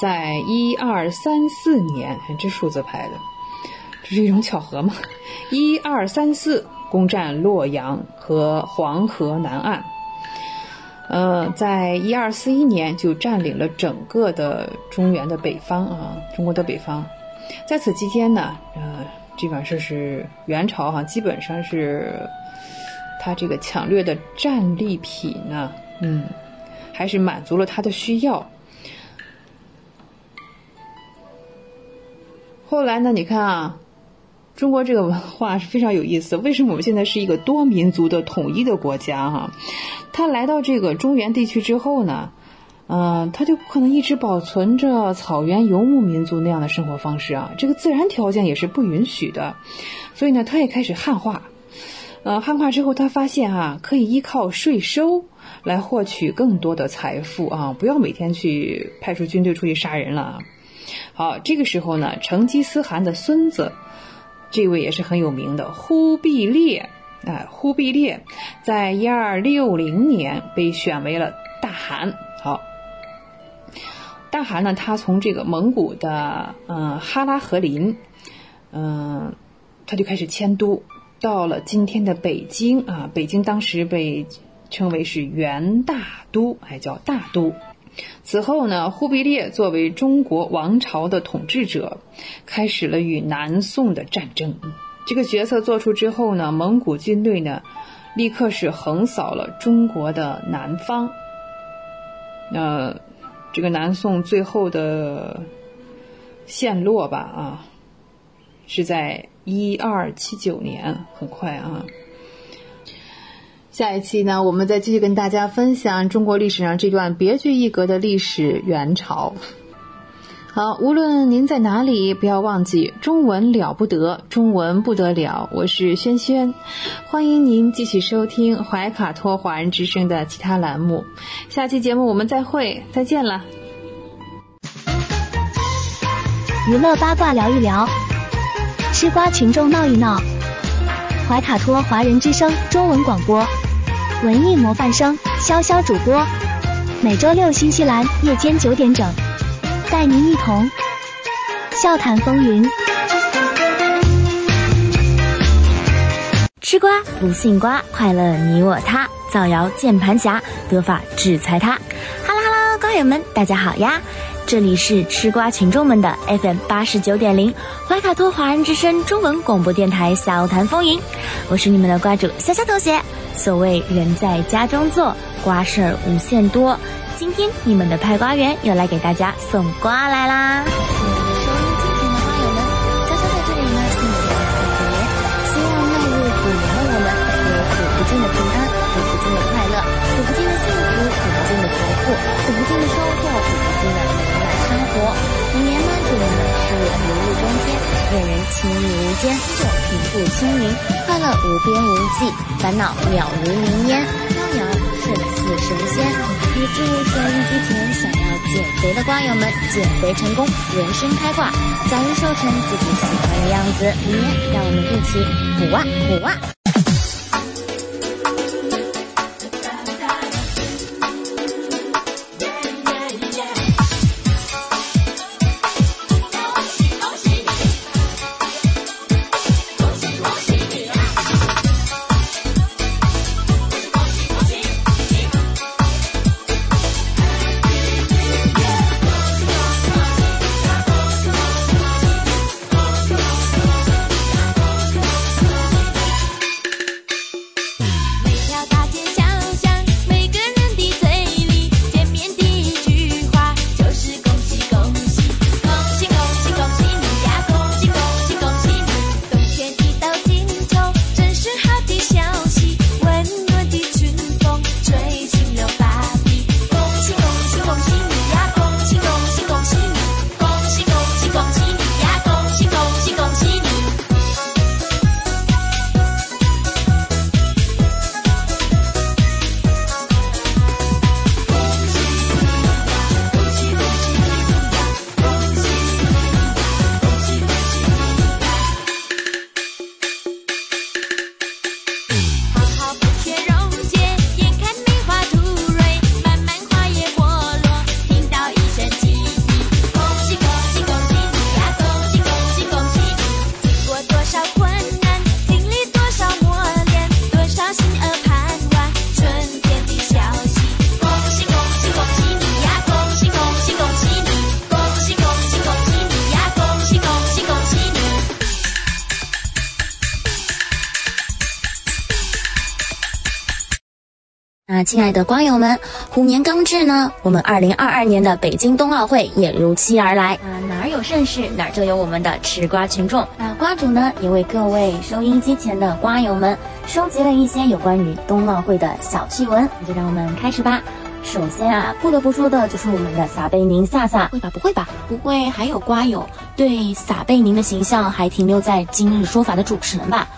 在一二三四年，这数字排的，这是一种巧合吗？一二三四攻占洛阳和黄河南岸。呃，在一二四一年就占领了整个的中原的北方啊，中国的北方。在此期间呢，呃，基本上是元朝哈，基本上是他这个抢掠的战利品呢，嗯，还是满足了他的需要。后来呢，你看啊，中国这个文化是非常有意思。为什么我们现在是一个多民族的统一的国家哈？他来到这个中原地区之后呢，嗯，他就不可能一直保存着草原游牧民族那样的生活方式啊，这个自然条件也是不允许的，所以呢，他也开始汉化。呃，汉化之后，他发现啊，可以依靠税收来获取更多的财富啊，不要每天去派出军队出去杀人了。好，这个时候呢，成吉思汗的孙子，这位也是很有名的忽必烈。哎，忽必烈在一二六零年被选为了大汗。好，大汗呢，他从这个蒙古的嗯哈拉和林，嗯，他就开始迁都，到了今天的北京啊。北京当时被称为是元大都，还叫大都。此后呢，忽必烈作为中国王朝的统治者，开始了与南宋的战争。这个决策做出之后呢，蒙古军队呢，立刻是横扫了中国的南方。那这个南宋最后的陷落吧，啊，是在一二七九年，很快啊。下一期呢，我们再继续跟大家分享中国历史上这段别具一格的历史——元朝。好，无论您在哪里，不要忘记中文了不得，中文不得了。我是轩轩，欢迎您继续收听怀卡托华人之声的其他栏目。下期节目我们再会，再见了。娱乐八卦聊一聊，吃瓜群众闹一闹。怀卡托华人之声中文广播，文艺模范生潇潇主播，每周六新西兰夜间九点整。带您一同笑谈风云，吃瓜不信瓜，快乐你我他，造谣键盘侠，得法制裁他。Hello Hello，瓜友们，大家好呀！这里是吃瓜群众们的 FM 八十九点零怀卡托华人之声中文广播电台小谈风云，我是你们的瓜主潇潇同学。所谓人在家中坐，瓜事儿无限多。今天你们的派瓜员又来给大家送瓜来啦！恋人亲密无间，做平步青云，快乐无边无际，烦恼渺如云烟，飘渺胜似神仙。也祝收音机前想要减肥的瓜友们减肥成功，人生开挂，早日瘦成自己喜欢的样子。明年让我们一起补啊补啊！亲爱的瓜友们，虎年刚至呢，我们二零二二年的北京冬奥会也如期而来。啊，哪儿有盛世，哪儿就有我们的吃瓜群众。那瓜主呢，也为各位收音机前的瓜友们收集了一些有关于冬奥会的小趣闻。那就让我们开始吧。首先啊，不得不说的就是我们的撒贝宁萨萨，会吧？不会吧？不会还有瓜友对撒贝宁的形象还停留在今日说法的主持人吧？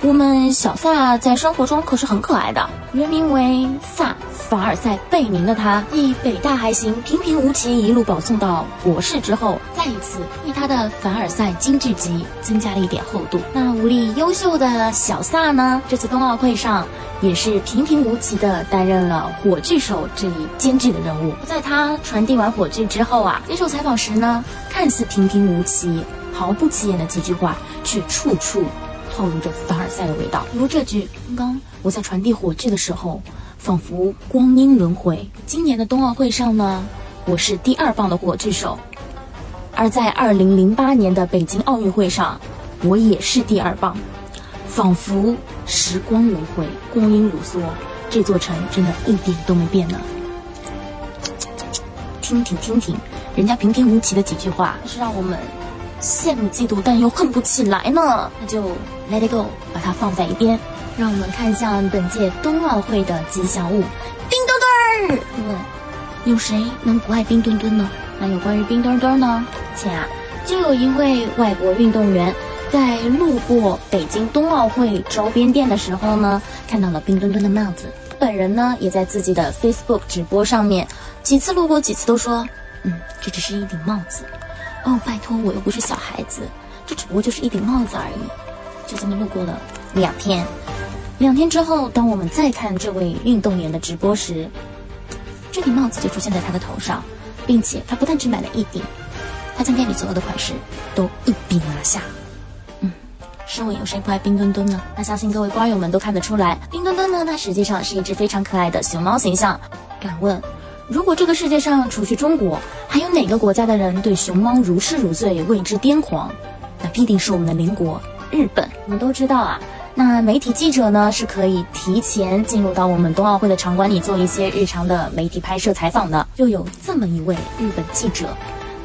我们小萨在生活中可是很可爱的，原名为萨凡尔赛贝宁的他，以北大还行、平平无奇一路保送到博士之后，再一次为他的凡尔赛京剧集增加了一点厚度。那武力优秀的小萨呢？这次冬奥会上也是平平无奇的担任了火炬手这一艰巨的任务。在他传递完火炬之后啊，接受采访时呢，看似平平无奇、毫不起眼的几句话，却处处。透露着凡尔赛的味道，比如这句：“刚刚我在传递火炬的时候，仿佛光阴轮回。今年的冬奥会上呢，我是第二棒的火炬手；而在二零零八年的北京奥运会上，我也是第二棒。仿佛时光轮回，光阴如梭，这座城真的一点都没变呢。”听听听听，人家平平无奇的几句话，是让我们羡慕嫉妒，但又恨不起来呢。那就。Let it go，把它放在一边，让我们看向本届冬奥会的吉祥物——冰墩墩儿。问：有谁能不爱冰墩墩呢？那有关于冰墩墩呢？前啊，就有一位外国运动员在路过北京冬奥会周边店的时候呢，看到了冰墩墩的帽子。本人呢，也在自己的 Facebook 直播上面几次路过，几次都说：“嗯，这只是一顶帽子。哦，拜托，我又不是小孩子，这只不过就是一顶帽子而已。”就这么路过了两天，两天之后，当我们再看这位运动员的直播时，这顶帽子就出现在他的头上，并且他不但只买了一顶，他将店里所有的款式都一并拿下。嗯，试问有谁不爱冰墩墩呢？那相信各位瓜友们都看得出来，冰墩墩呢，它实际上是一只非常可爱的熊猫形象。敢问，如果这个世界上除去中国，还有哪个国家的人对熊猫如痴如醉、为之癫狂？那必定是我们的邻国。日本，我们都知道啊。那媒体记者呢，是可以提前进入到我们冬奥会的场馆里做一些日常的媒体拍摄采访的。就有这么一位日本记者，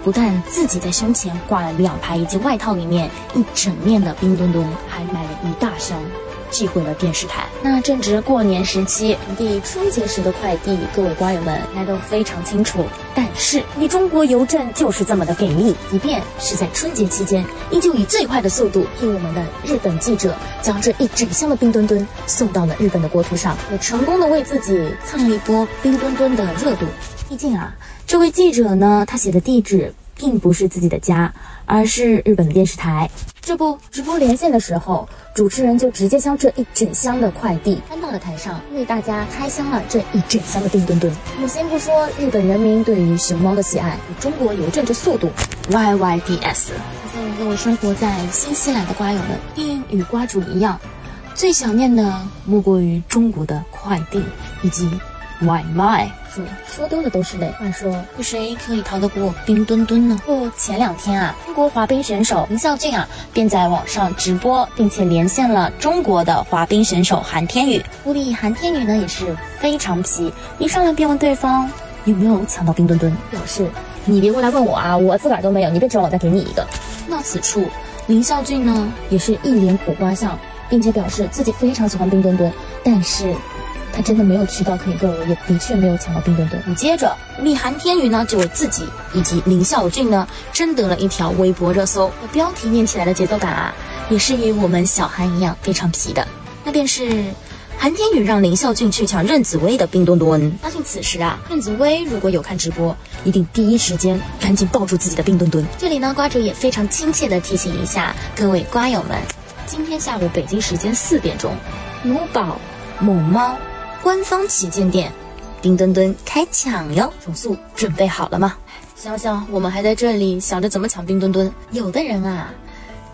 不但自己在胸前挂了两排，以及外套里面一整面的冰墩墩，还买了一大箱。寄回了电视台。那正值过年时期，递春节时的快递，各位瓜友们应该都非常清楚。但是，你中国邮政就是这么的给力，即便是在春节期间，依旧以最快的速度替我们的日本记者将这一整箱的冰墩墩送到了日本的国土上，也成功的为自己蹭了一波冰墩墩的热度。毕竟啊，这位记者呢，他写的地址并不是自己的家，而是日本的电视台。这不，直播连线的时候，主持人就直接将这一整箱的快递搬到了台上，为大家开箱了这一整箱的冰墩墩。我先不说日本人民对于熊猫的喜爱，中国邮政这速度，YYDS。相信各位生活在新西兰的瓜友们，一定与瓜主一样，最想念的莫过于中国的快递以及外卖。说说多了都是泪。话说，有谁可以逃得过冰墩墩呢？不，前两天啊，中国滑冰选手林孝俊啊，便在网上直播，并且连线了中国的滑冰选手韩天宇。估计韩天宇呢也是非常皮，一上来便问对方有没有抢到冰墩墩，表示你别过来问我啊，我自个儿都没有，你别指望我再给你一个。那此处，林孝俊呢也是一脸苦瓜相，并且表示自己非常喜欢冰墩墩，但是。他真的没有渠道可以购入，也的确没有抢到冰墩墩。接着，李韩天宇呢就为自己以及林孝俊呢争得了一条微博热搜。标题念起来的节奏感啊，也是与我们小韩一样非常皮的。那便是韩天宇让林孝俊去抢任子威的冰墩墩。相信此时啊，任子威如果有看直播，一定第一时间赶紧抱住自己的冰墩墩。这里呢，瓜主也非常亲切的提醒一下各位瓜友们，今天下午北京时间四点钟，卢宝某猫。官方旗舰店，冰墩墩开抢哟！手速准备好了吗？想想我们还在这里想着怎么抢冰墩墩，有的人啊，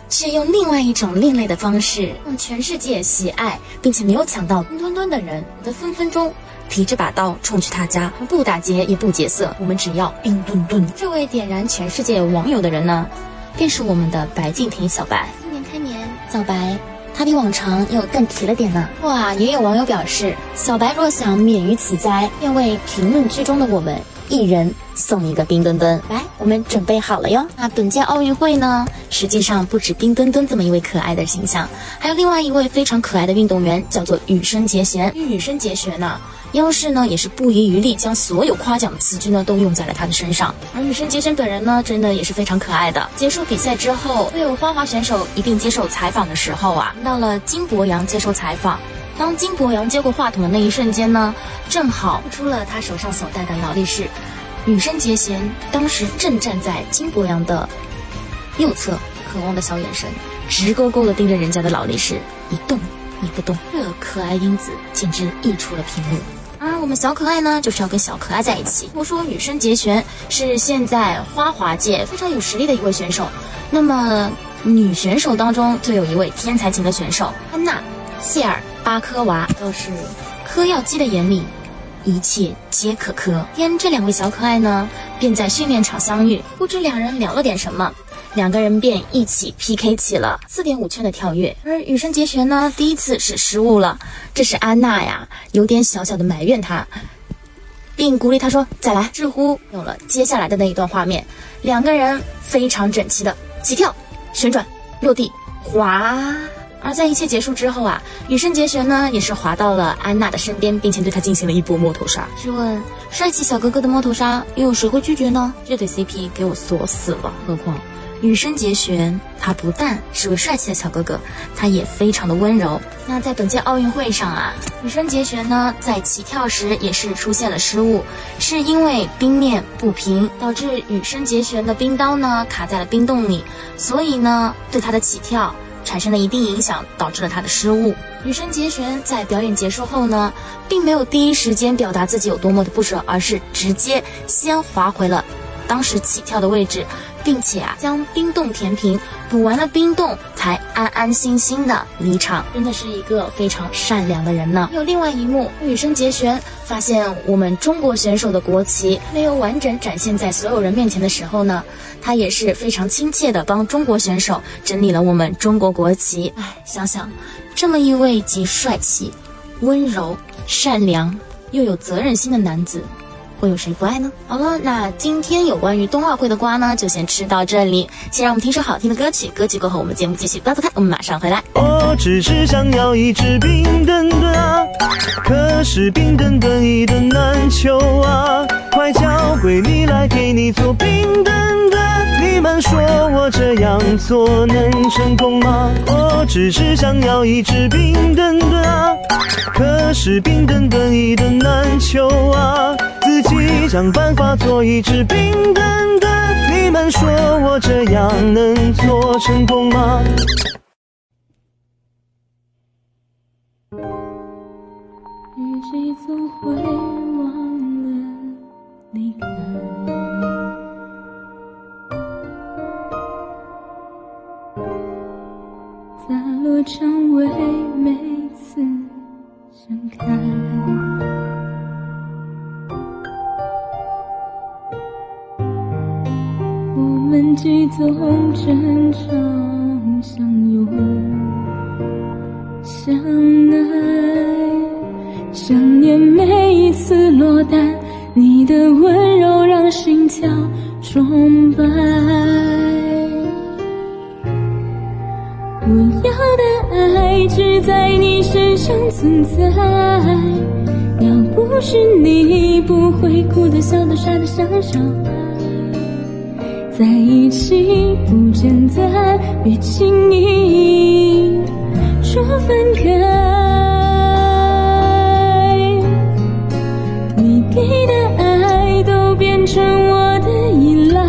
却用另外一种另类的方式，让全世界喜爱并且没有抢到冰墩墩的人，的分分钟提着把刀冲去他家，不打劫也不劫色，我们只要冰墩墩。这位点燃全世界网友的人呢，便是我们的白敬亭小白。新年开年，小白。他比往常又更提了点呢。哇，也有网友表示，小白若想免于此灾，便为评论区中的我们一人送一个冰墩墩。来，我们准备好了哟。那本届奥运会呢，实际上不止冰墩墩这么一位可爱的形象，还有另外一位非常可爱的运动员，叫做羽生结弦。羽生结弦呢？央视呢也是不遗余力，将所有夸奖的词句呢都用在了他的身上。而羽生结弦本人呢，真的也是非常可爱的。结束比赛之后，会有花滑选手一并接受采访的时候啊，到了金博洋接受采访。当金博洋接过话筒的那一瞬间呢，正好出了他手上所戴的劳力士。女生结弦当时正站在金博洋的右侧，渴望的小眼神直勾勾的盯着人家的劳力士，一动也不动。这可爱英子简直溢出了屏幕。而我们小可爱呢，就是要跟小可爱在一起。我说女生结弦是现在花滑界非常有实力的一位选手，那么女选手当中就有一位天才型的选手安娜·谢尔巴科娃，都是嗑药机的眼里，一切皆可磕。天这两位小可爱呢，便在训练场相遇，不知两人聊了点什么。两个人便一起 PK 起了四点五圈的跳跃，而羽生结弦呢，第一次是失误了，这是安娜呀，有点小小的埋怨他，并鼓励他说再来。似乎有了接下来的那一段画面，两个人非常整齐的起跳、旋转、落地、滑。而在一切结束之后啊，羽生结弦呢也是滑到了安娜的身边，并且对她进行了一波摸头杀。试问，帅气小哥哥的摸头杀，又有谁会拒绝呢？这对 CP 给我锁死了，何况。羽生结弦，他不但是位帅气的小哥哥，他也非常的温柔。那在本届奥运会上啊，羽生结弦呢在起跳时也是出现了失误，是因为冰面不平，导致羽生结弦的冰刀呢卡在了冰洞里，所以呢对他的起跳产生了一定影响，导致了他的失误。羽生结弦在表演结束后呢，并没有第一时间表达自己有多么的不舍，而是直接先滑回了当时起跳的位置。并且啊，将冰洞填平，补完了冰洞，才安安心心的离场。真的是一个非常善良的人呢。有另外一幕，羽生结弦发现我们中国选手的国旗没有完整展现在所有人面前的时候呢，他也是非常亲切的帮中国选手整理了我们中国国旗。哎，想想，这么一位既帅气、温柔、善良又有责任心的男子。会有谁不爱呢？好了，那今天有关于冬奥会的瓜呢，就先吃到这里。先让我们听首好听的歌曲，歌曲过后我们节目继续。不要走开，我们马上回来。我只是想要一支冰墩墩啊，可是冰墩墩一墩难求啊，快叫闺蜜来给你做冰墩墩。你们说我这样做能成功吗？我只是想要一支冰墩墩啊，可是冰墩墩一墩难求啊。自己想办法做一只冰墩墩，你们说我这样能做成功吗？雨季总会忘了离开，在落成为每次盛开。我们几总争吵相拥，相爱，想念每一次落单，你的温柔让心跳崇拜。我要的爱只在你身上存在，要不是你，不会哭的、笑的、傻的像小孩。在一起不简单，别轻易说分开。你给的爱都变成我的依赖，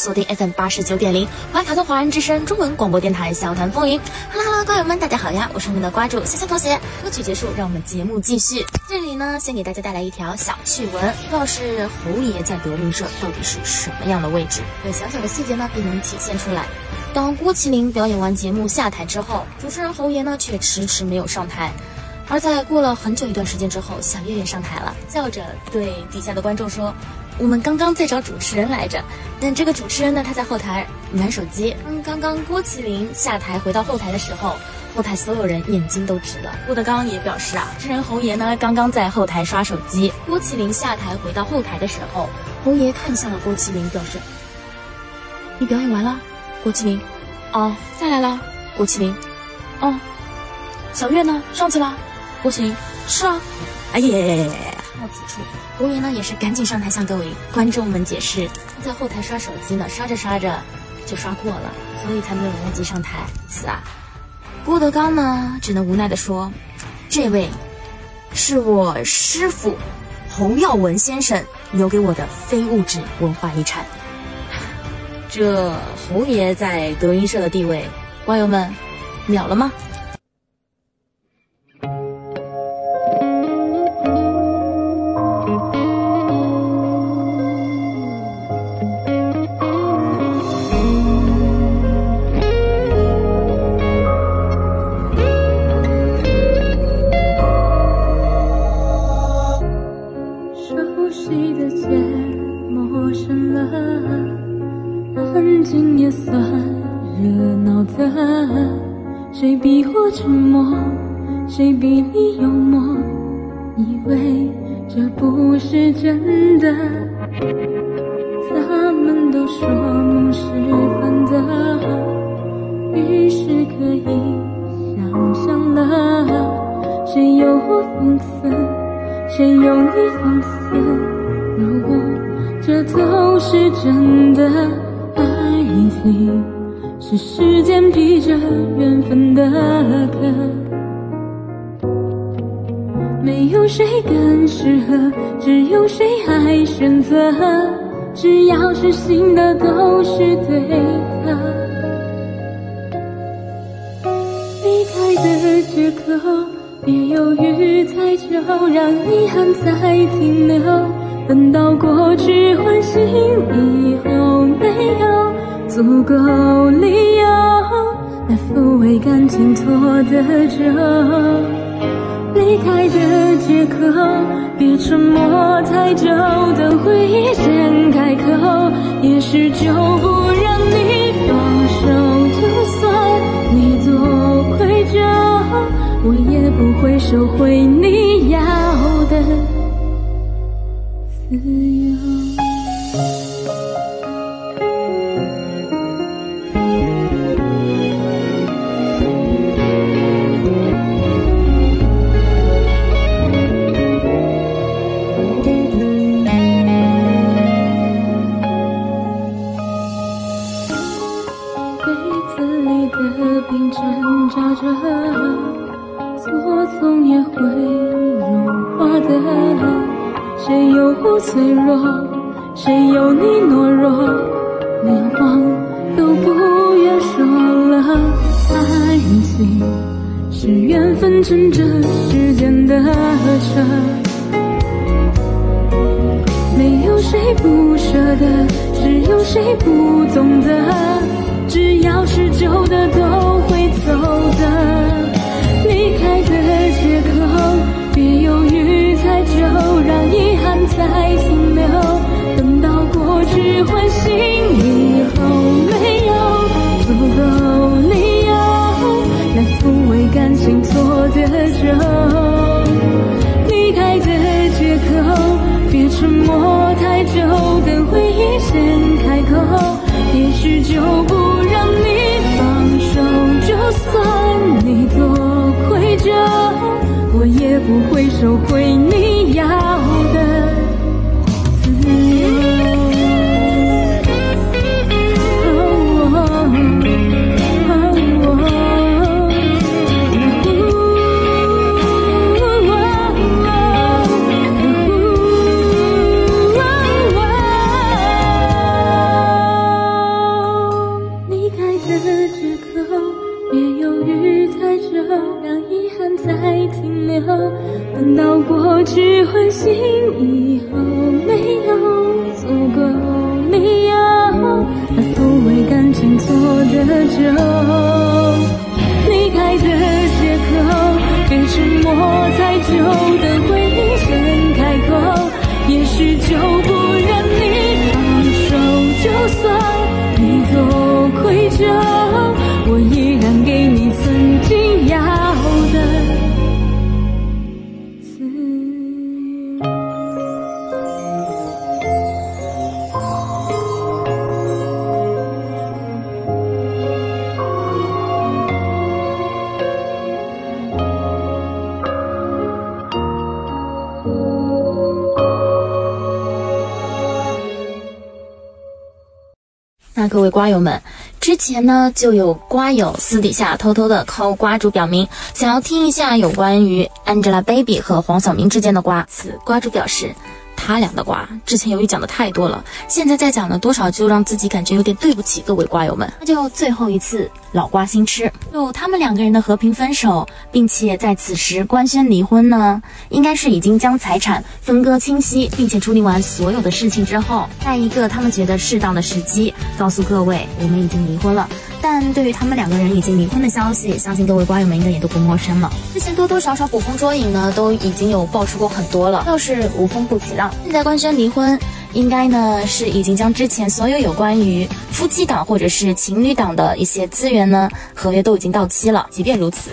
锁定 FM 八十九点零，怀卡托华人之声中文广播电台笑谈风云。Hello Hello，瓜友们，大家好呀！我是你们的瓜主香香同学。歌曲结束，让我们节目继续。这里呢，先给大家带来一条小趣闻，不知道是侯爷在德云社到底是什么样的位置？有小小的细节呢，便能体现出来。当郭麒麟表演完节目下台之后，主持人侯爷呢却迟迟没有上台。而在过了很久一段时间之后，小岳岳上台了，笑着对底下的观众说：“我们刚刚在找主持人来着，但这个主持人呢，他在后台玩手机。嗯，刚刚郭麒麟下台回到后台的时候，后台所有人眼睛都直了。郭德纲也表示啊，主持人侯爷呢刚刚在后台刷手机。郭麒麟下台回到后台的时候，侯爷看向了郭麒麟，表示：你表演完了，郭麒麟。哦，下来了，郭麒麟。哦，小月呢？上去了。郭麒麟是啊，哎呀！到此处，侯爷呢也是赶紧上台向各位观众们解释，在后台刷手机呢，刷着刷着就刷过了，所以才没有来得及上台。是啊，郭德纲呢只能无奈的说：“这位是我师傅侯耀文先生留给我的非物质文化遗产。”这侯爷在德云社的地位，网友们秒了吗？谁不舍得，只有谁不懂得。只要是旧的，都会走的。离开的借口，别犹豫太久，让遗憾再停留。等到过去唤醒以后，没有足够理由来抚慰感情错的咒。离开的借口，别沉默太久，等回忆先开口，也许就不让你放手。就算你多。愧疚，我也不会收回就不各位瓜友们，之前呢就有瓜友私底下偷偷的靠瓜主表明，想要听一下有关于 Angelababy 和黄晓明之间的瓜。此瓜主表示。他俩的瓜，之前由于讲的太多了，现在再讲呢，多少就让自己感觉有点对不起各位瓜友们。那就最后一次老瓜新吃，就他们两个人的和平分手，并且在此时官宣离婚呢，应该是已经将财产分割清晰，并且处理完所有的事情之后，在一个他们觉得适当的时机，告诉各位我们已经离婚了。但对于他们两个人已经离婚的消息，相信各位瓜友们应该也都不陌生了。之前多多少少捕风捉影呢，都已经有爆出过很多了，倒是无风不起浪。现在官宣离婚，应该呢是已经将之前所有有关于夫妻档或者是情侣档的一些资源呢，合约都已经到期了。即便如此。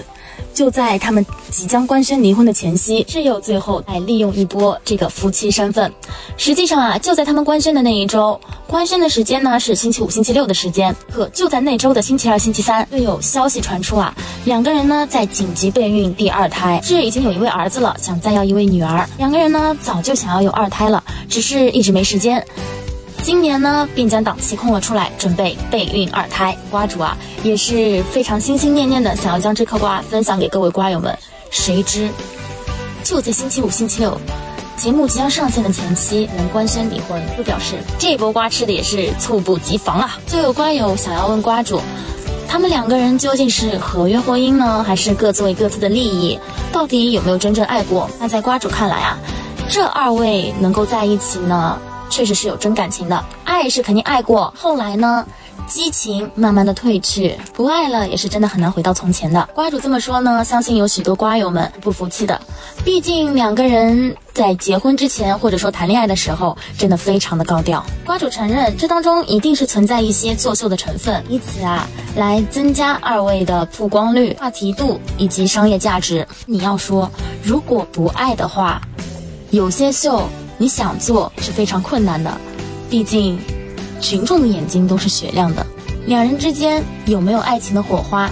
就在他们即将官宣离婚的前夕，挚友最后再利用一波这个夫妻身份。实际上啊，就在他们官宣的那一周，官宣的时间呢是星期五、星期六的时间。可就在那周的星期二、星期三，又有消息传出啊，两个人呢在紧急备孕第二胎，挚已经有一位儿子了，想再要一位女儿。两个人呢早就想要有二胎了，只是一直没时间。今年呢，便将档期空了出来，准备备孕二胎。瓜主啊，也是非常心心念念的，想要将这颗瓜分享给各位瓜友们。谁知，就在星期五、星期六，节目即将上线的前期，能官宣离婚，就表示这波瓜吃的也是猝不及防啊！就有瓜友想要问瓜主，他们两个人究竟是合约婚姻呢，还是各自为各自的利益？到底有没有真正爱过？那在瓜主看来啊，这二位能够在一起呢？确实是有真感情的，爱是肯定爱过，后来呢，激情慢慢的褪去，不爱了也是真的很难回到从前的。瓜主这么说呢，相信有许多瓜友们不服气的，毕竟两个人在结婚之前或者说谈恋爱的时候，真的非常的高调。瓜主承认，这当中一定是存在一些作秀的成分，以此啊来增加二位的曝光率、话题度以及商业价值。你要说如果不爱的话，有些秀。你想做是非常困难的，毕竟群众的眼睛都是雪亮的。两人之间有没有爱情的火花，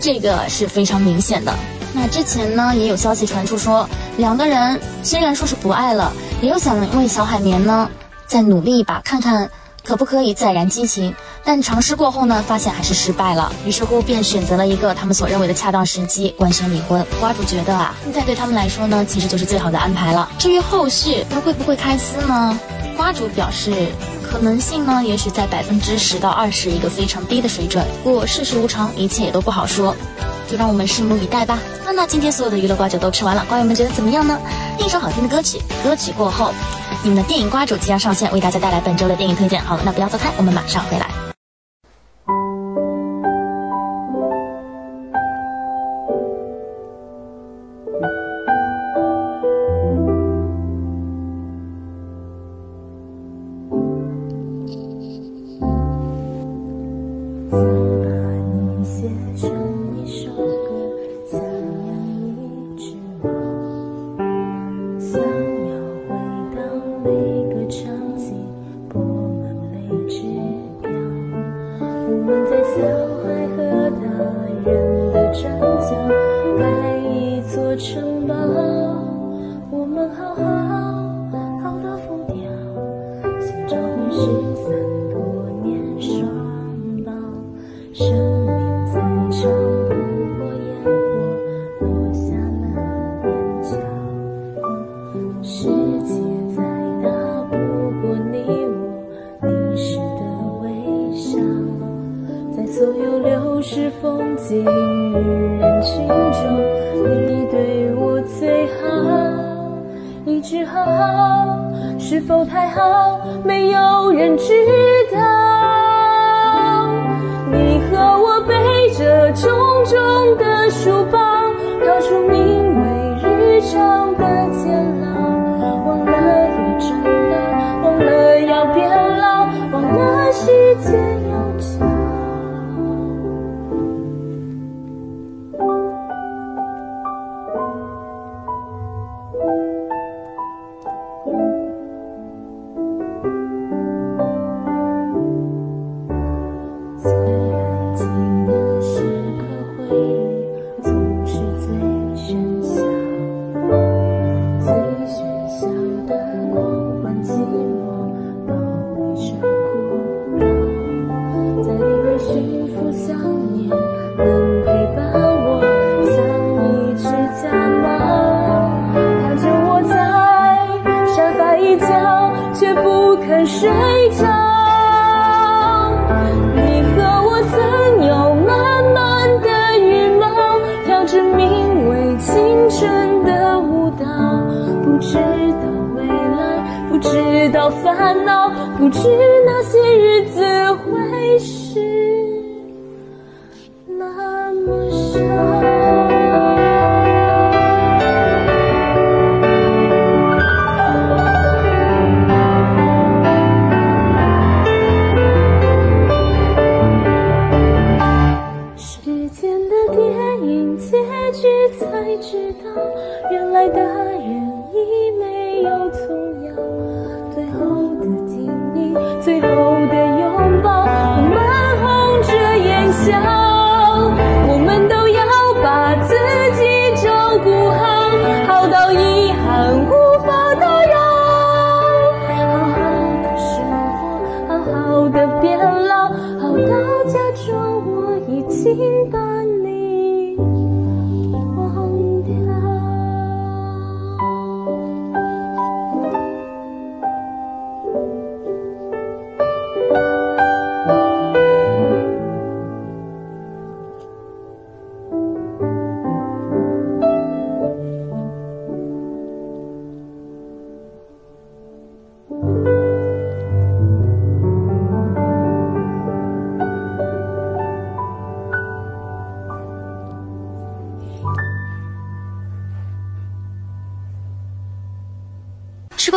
这个是非常明显的。那之前呢，也有消息传出说，两个人虽然说是不爱了，也有想为小海绵呢再努力一把，看看。可不可以再燃激情？但尝试过后呢，发现还是失败了。于是乎，便选择了一个他们所认为的恰当时机，官宣离婚。瓜主觉得啊，现在对他们来说呢，其实就是最好的安排了。至于后续他会不会开撕呢？瓜主表示，可能性呢，也许在百分之十到二十，一个非常低的水准。不过世事无常，一切也都不好说，就让我们拭目以待吧。那那今天所有的娱乐瓜酒都吃完了，瓜友们觉得怎么样呢？一首好听的歌曲，歌曲过后。你们的电影瓜主即将上线，为大家带来本周的电影推荐。好了，那不要走开，我们马上回来。不知那些日子会是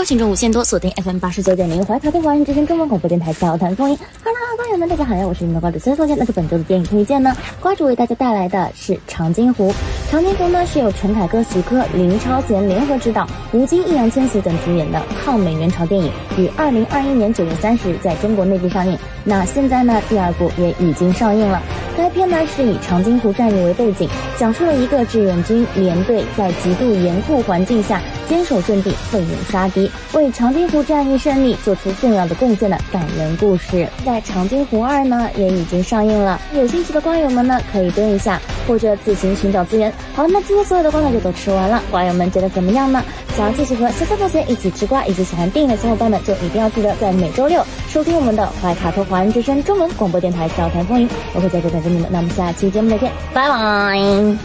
群众无限多，锁定 FM 八十九点零怀卡托华人之声中文广播电台笑谈风云。Hello，瓜友们，大家好呀，我是你们的瓜主孙凤仙。那是本周的电影推荐呢，瓜主为大家带来的是《长津湖》。《长津湖》呢是由陈凯歌、徐克、林超贤联合执导，吴京、易烊千玺等主演的抗美援朝电影，于二零二一年九月三十日在中国内地上映。那现在呢，第二部也已经上映了。该片呢是以长津湖战役为背景，讲述了一个志愿军连队在极度严酷环境下坚守阵地、奋勇杀敌，为长津湖战役胜利做出重要的贡献的感人故事。在《长津湖二》呢也已经上映了，有兴趣的观友们呢可以蹲一下，或者自行寻找资源。好了，那今天所有的瓜呢就都吃完了，瓜友们觉得怎么样呢？想要继续和潇潇同学一起吃瓜，以及喜欢电影的小伙伴们，就一定要记得在每周六收听我们的怀卡托华人之声中文广播电台《笑谈风云》，我会在这等着你们。那我们下期节目再见，拜拜。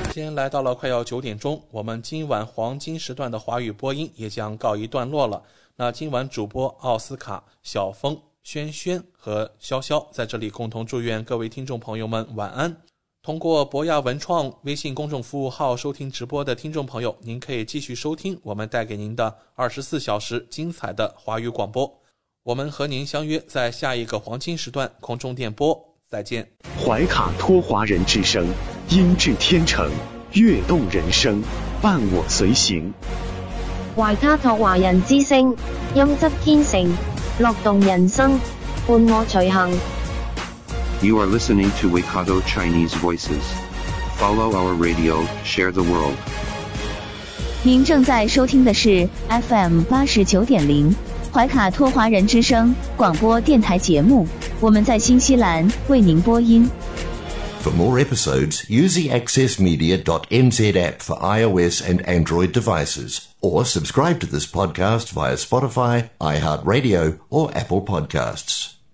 时间来到了快要九点钟，我们今晚黄金时段的华语播音也将告一段落了。那今晚主播奥斯卡、小峰、轩轩和潇潇在这里共同祝愿各位听众朋友们晚安。通过博雅文创微信公众服务号收听直播的听众朋友，您可以继续收听我们带给您的二十四小时精彩的华语广播。我们和您相约在下一个黄金时段空中电波，再见。怀卡托华人之声，音质天成，悦动人生，伴我随行。怀卡托华人之声，音质天成，乐动人生，伴我随行。You are listening to Waikato Chinese Voices. Follow our radio, share the world. 您正在收听的是 FM 八十九点零怀卡托华人之声广播电台节目，我们在新西兰为您播音。 For more episodes, use the accessmedia.nz app for iOS and Android devices, or subscribe to this podcast via Spotify, iHeartRadio, or Apple Podcasts.